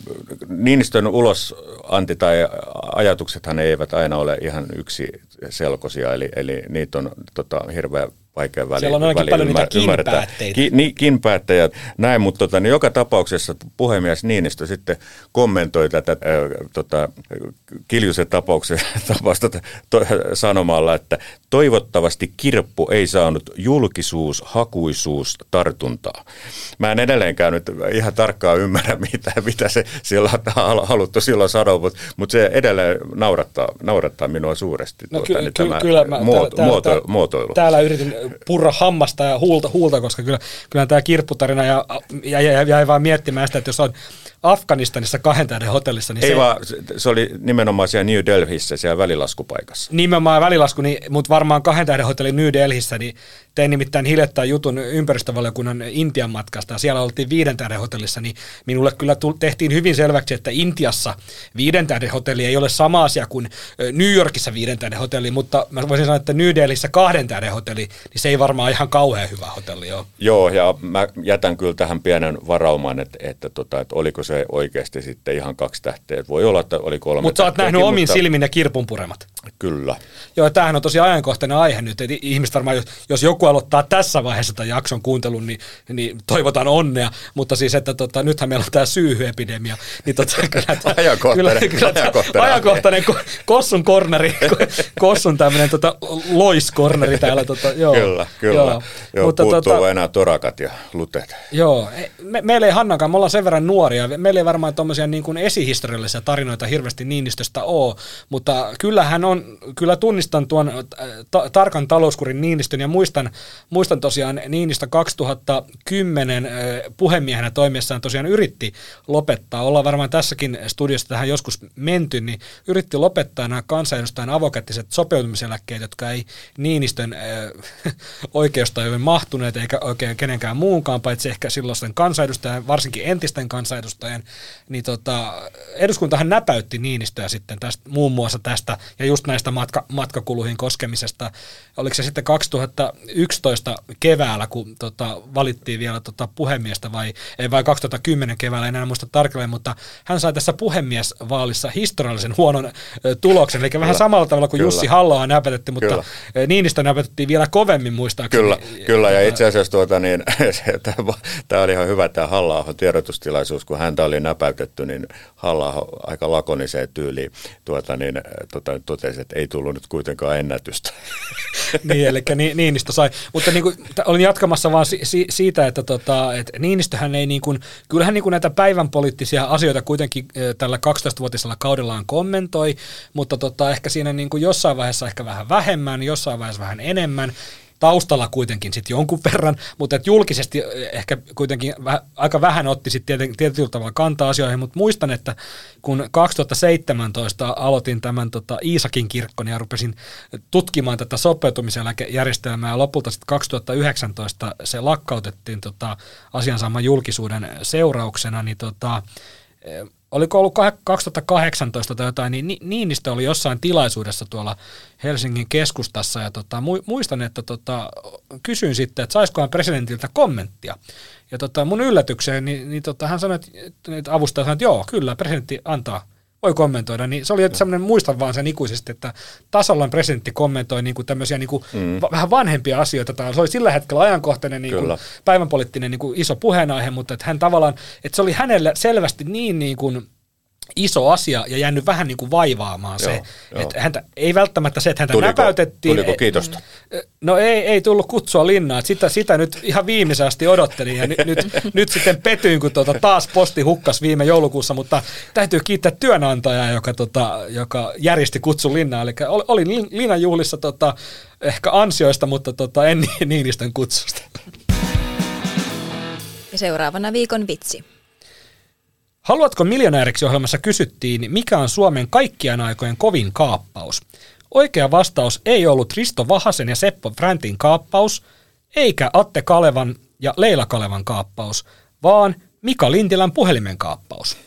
Niinistön ulosanti tai ajatuksethan eivät aina ole ihan yksi selkosia, eli, eli niitä on tota, hirveän vaikea väli, Siellä on ainakin väli paljon niitä ymmärtää. kinpäätteitä. Ki, niin, kinpäättäjät, näin, mutta tota, niin joka tapauksessa puhemies Niinistö sitten kommentoi tätä äh, tota, Kiljusen tapauksen, tapausta to, sanomalla, että toivottavasti kirppu ei saanut julkisuus, hakuisuus, tartuntaa. Mä en edelleenkään nyt ihan tarkkaan ymmärrä, mitä, mitä se siellä on haluttu silloin sanoa, mutta, mutta se edelleen naurattaa, naurattaa minua suuresti. No tuota, ky- niin ky- tämä kyllä mä muoto, täällä, muoto, täällä, muotoilu. täällä yritin purra hammasta ja huulta, huulta koska kyllä, kyllä tämä kirpputarina ja, ja, ja, jäi vaan miettimään sitä, että jos on Afganistanissa kahden tähden hotellissa, niin Ei se, vaan, se- se oli nimenomaan siellä New Delhissä, siellä välilaskupaikassa. nimenomaan välilasku, niin, mutta varmaan kahden tähden hotelli New Delhissä, niin tein nimittäin hiljattain jutun ympäristövaliokunnan Intian matkasta, ja siellä oltiin viiden tähden hotellissa, niin minulle kyllä tehtiin hyvin selväksi, että Intiassa viiden tähden hotelli ei ole sama asia kuin New Yorkissa viiden tähden hotelli, mutta mä voisin sanoa, että New Delhissä kahden tähden hotelli, niin se ei varmaan ihan kauhean hyvä hotelli ole. Joo, ja mä jätän kyllä tähän pienen varauman, että, että, tota, että oliko se oikeasti sitten ihan kaksi tähteä. Voi olla, että oli kolme Mutta sä oot nähnyt omin mutta silmin ne kirpunpuremat. Kyllä. Joo, tämähän on tosi ajankohtainen aihe nyt. Et ihmiset varmaan, jos, jos joku aloittaa tässä vaiheessa tämän jakson kuuntelun, niin, niin toivotan onnea. Mutta siis, että tota, nythän meillä on tämä syyhyepidemia. Niin tota, kyllä, tää- Ajankohtainen, kyllä, kyllä ajankohtainen. ajankohtainen ko, kossun korneri, ko- kossun tämmöinen tota, loiskorneri täällä. Tota, joo, Kyllä, kyllä. Joo, joo Mutta puuttuu tota, enää torakat ja lutet. Joo, e- me, meillä ei Hannankaan, me ollaan sen verran nuoria, meillä ei varmaan tuommoisia niin kuin esihistoriallisia tarinoita hirveästi Niinistöstä ole, mutta kyllähän on, kyllä tunnistan tuon äh, ta- tarkan talouskurin Niinistön ja muistan, muistan tosiaan Niinistö 2010 äh, puhemiehenä toimiessaan tosiaan yritti lopettaa, ollaan varmaan tässäkin studiossa tähän joskus menty, niin yritti lopettaa nämä kansanedustajan avokättiset sopeutumiseläkkeet, jotka ei Niinistön äh, oikeustajuun mahtuneet eikä oikein kenenkään muunkaan, paitsi ehkä silloisten kansanedustajan, varsinkin entisten kansanedustajien, niin tota, eduskuntahan näpäytti Niinistöä sitten tästä, muun muassa tästä ja just näistä matka, matkakuluihin koskemisesta. Oliko se sitten 2011 keväällä, kun tota, valittiin vielä tota puhemiestä vai, ei vai 2010 keväällä, en enää muista tarkalleen, mutta hän sai tässä puhemiesvaalissa historiallisen huonon tuloksen, eli vähän Kyllä. samalla tavalla kuin Kyllä. Jussi halla näpätetty, mutta Kyllä. ö, Niinistö näpätettiin vielä kovemmin muistaakseni. Kyllä, kyllä, ja itse asiassa tuota, niin, tämä oli ihan hyvä tämä halla tiedotustilaisuus, kun häntä oli näpäytetty, niin halla aika lakoniseen tyyliin tuota, niin, tota, totesi, että ei tullut nyt kuitenkaan ennätystä. niin, eli Ni- Niinistö sai. Mutta niin kuin, olin jatkamassa vaan si- si- siitä, että tota, et Niinistöhän ei, niin kuin, kyllähän niin kuin näitä päivän poliittisia asioita kuitenkin tällä 12-vuotisella kaudellaan kommentoi, mutta tota, ehkä siinä niin kuin jossain vaiheessa ehkä vähän vähemmän, jossain vaiheessa vähän enemmän taustalla kuitenkin sitten jonkun verran, mutta et julkisesti eh, ehkä kuitenkin väh, aika vähän otti sitten tietyllä tavalla kantaa asioihin, mutta muistan, että kun 2017 aloitin tämän tota Iisakin kirkkon ja rupesin tutkimaan tätä sopeutumiseläkejärjestelmää ja lopulta sitten 2019 se lakkautettiin tota asian saaman julkisuuden seurauksena, niin tota, eh, oliko ollut kah- 2018 tai jotain, niin Ni- Niinistö oli jossain tilaisuudessa tuolla Helsingin keskustassa ja tota, mu- muistan, että tota, kysyin sitten, että saisikohan presidentiltä kommenttia. Ja tota, mun yllätykseen, niin, niin tota, hän sanoi, että, että avustaja sanoi, että joo, kyllä, presidentti antaa, voi kommentoida. Niin se oli semmoinen, muistan vaan sen ikuisesti, että tasavallan presidentti kommentoi niin kuin tämmöisiä niin kuin mm. vähän vanhempia asioita. Tai se oli sillä hetkellä ajankohtainen niin kuin Kyllä. päivänpoliittinen niin kuin iso puheenaihe, mutta että hän tavallaan, että se oli hänelle selvästi niin, niin kuin iso asia ja jäänyt vähän niin kuin vaivaamaan se, Joo, joo. että häntä, ei välttämättä se, että häntä Tuliko, näpäytettiin. tuliko kiitosta? No ei, ei tullut kutsua linnaan. että Sitä, sitä nyt ihan viimeisen asti odottelin ja nyt, nyt, nyt sitten petyin, kun tuota taas posti hukkas viime joulukuussa, mutta täytyy kiittää työnantajaa, joka, tota, joka järjesti kutsun linnaan. Eli ol- olin lin- linnan juhlissa tota, ehkä ansioista, mutta tota, en Ni- Niinistön kutsusta. Ja seuraavana viikon vitsi. Haluatko miljonääriksi ohjelmassa kysyttiin, mikä on Suomen kaikkien aikojen kovin kaappaus. Oikea vastaus ei ollut Risto Vahasen ja Seppo Fräntin kaappaus, eikä Atte Kalevan ja Leila Kalevan kaappaus, vaan Mika Lintilän puhelimen kaappaus.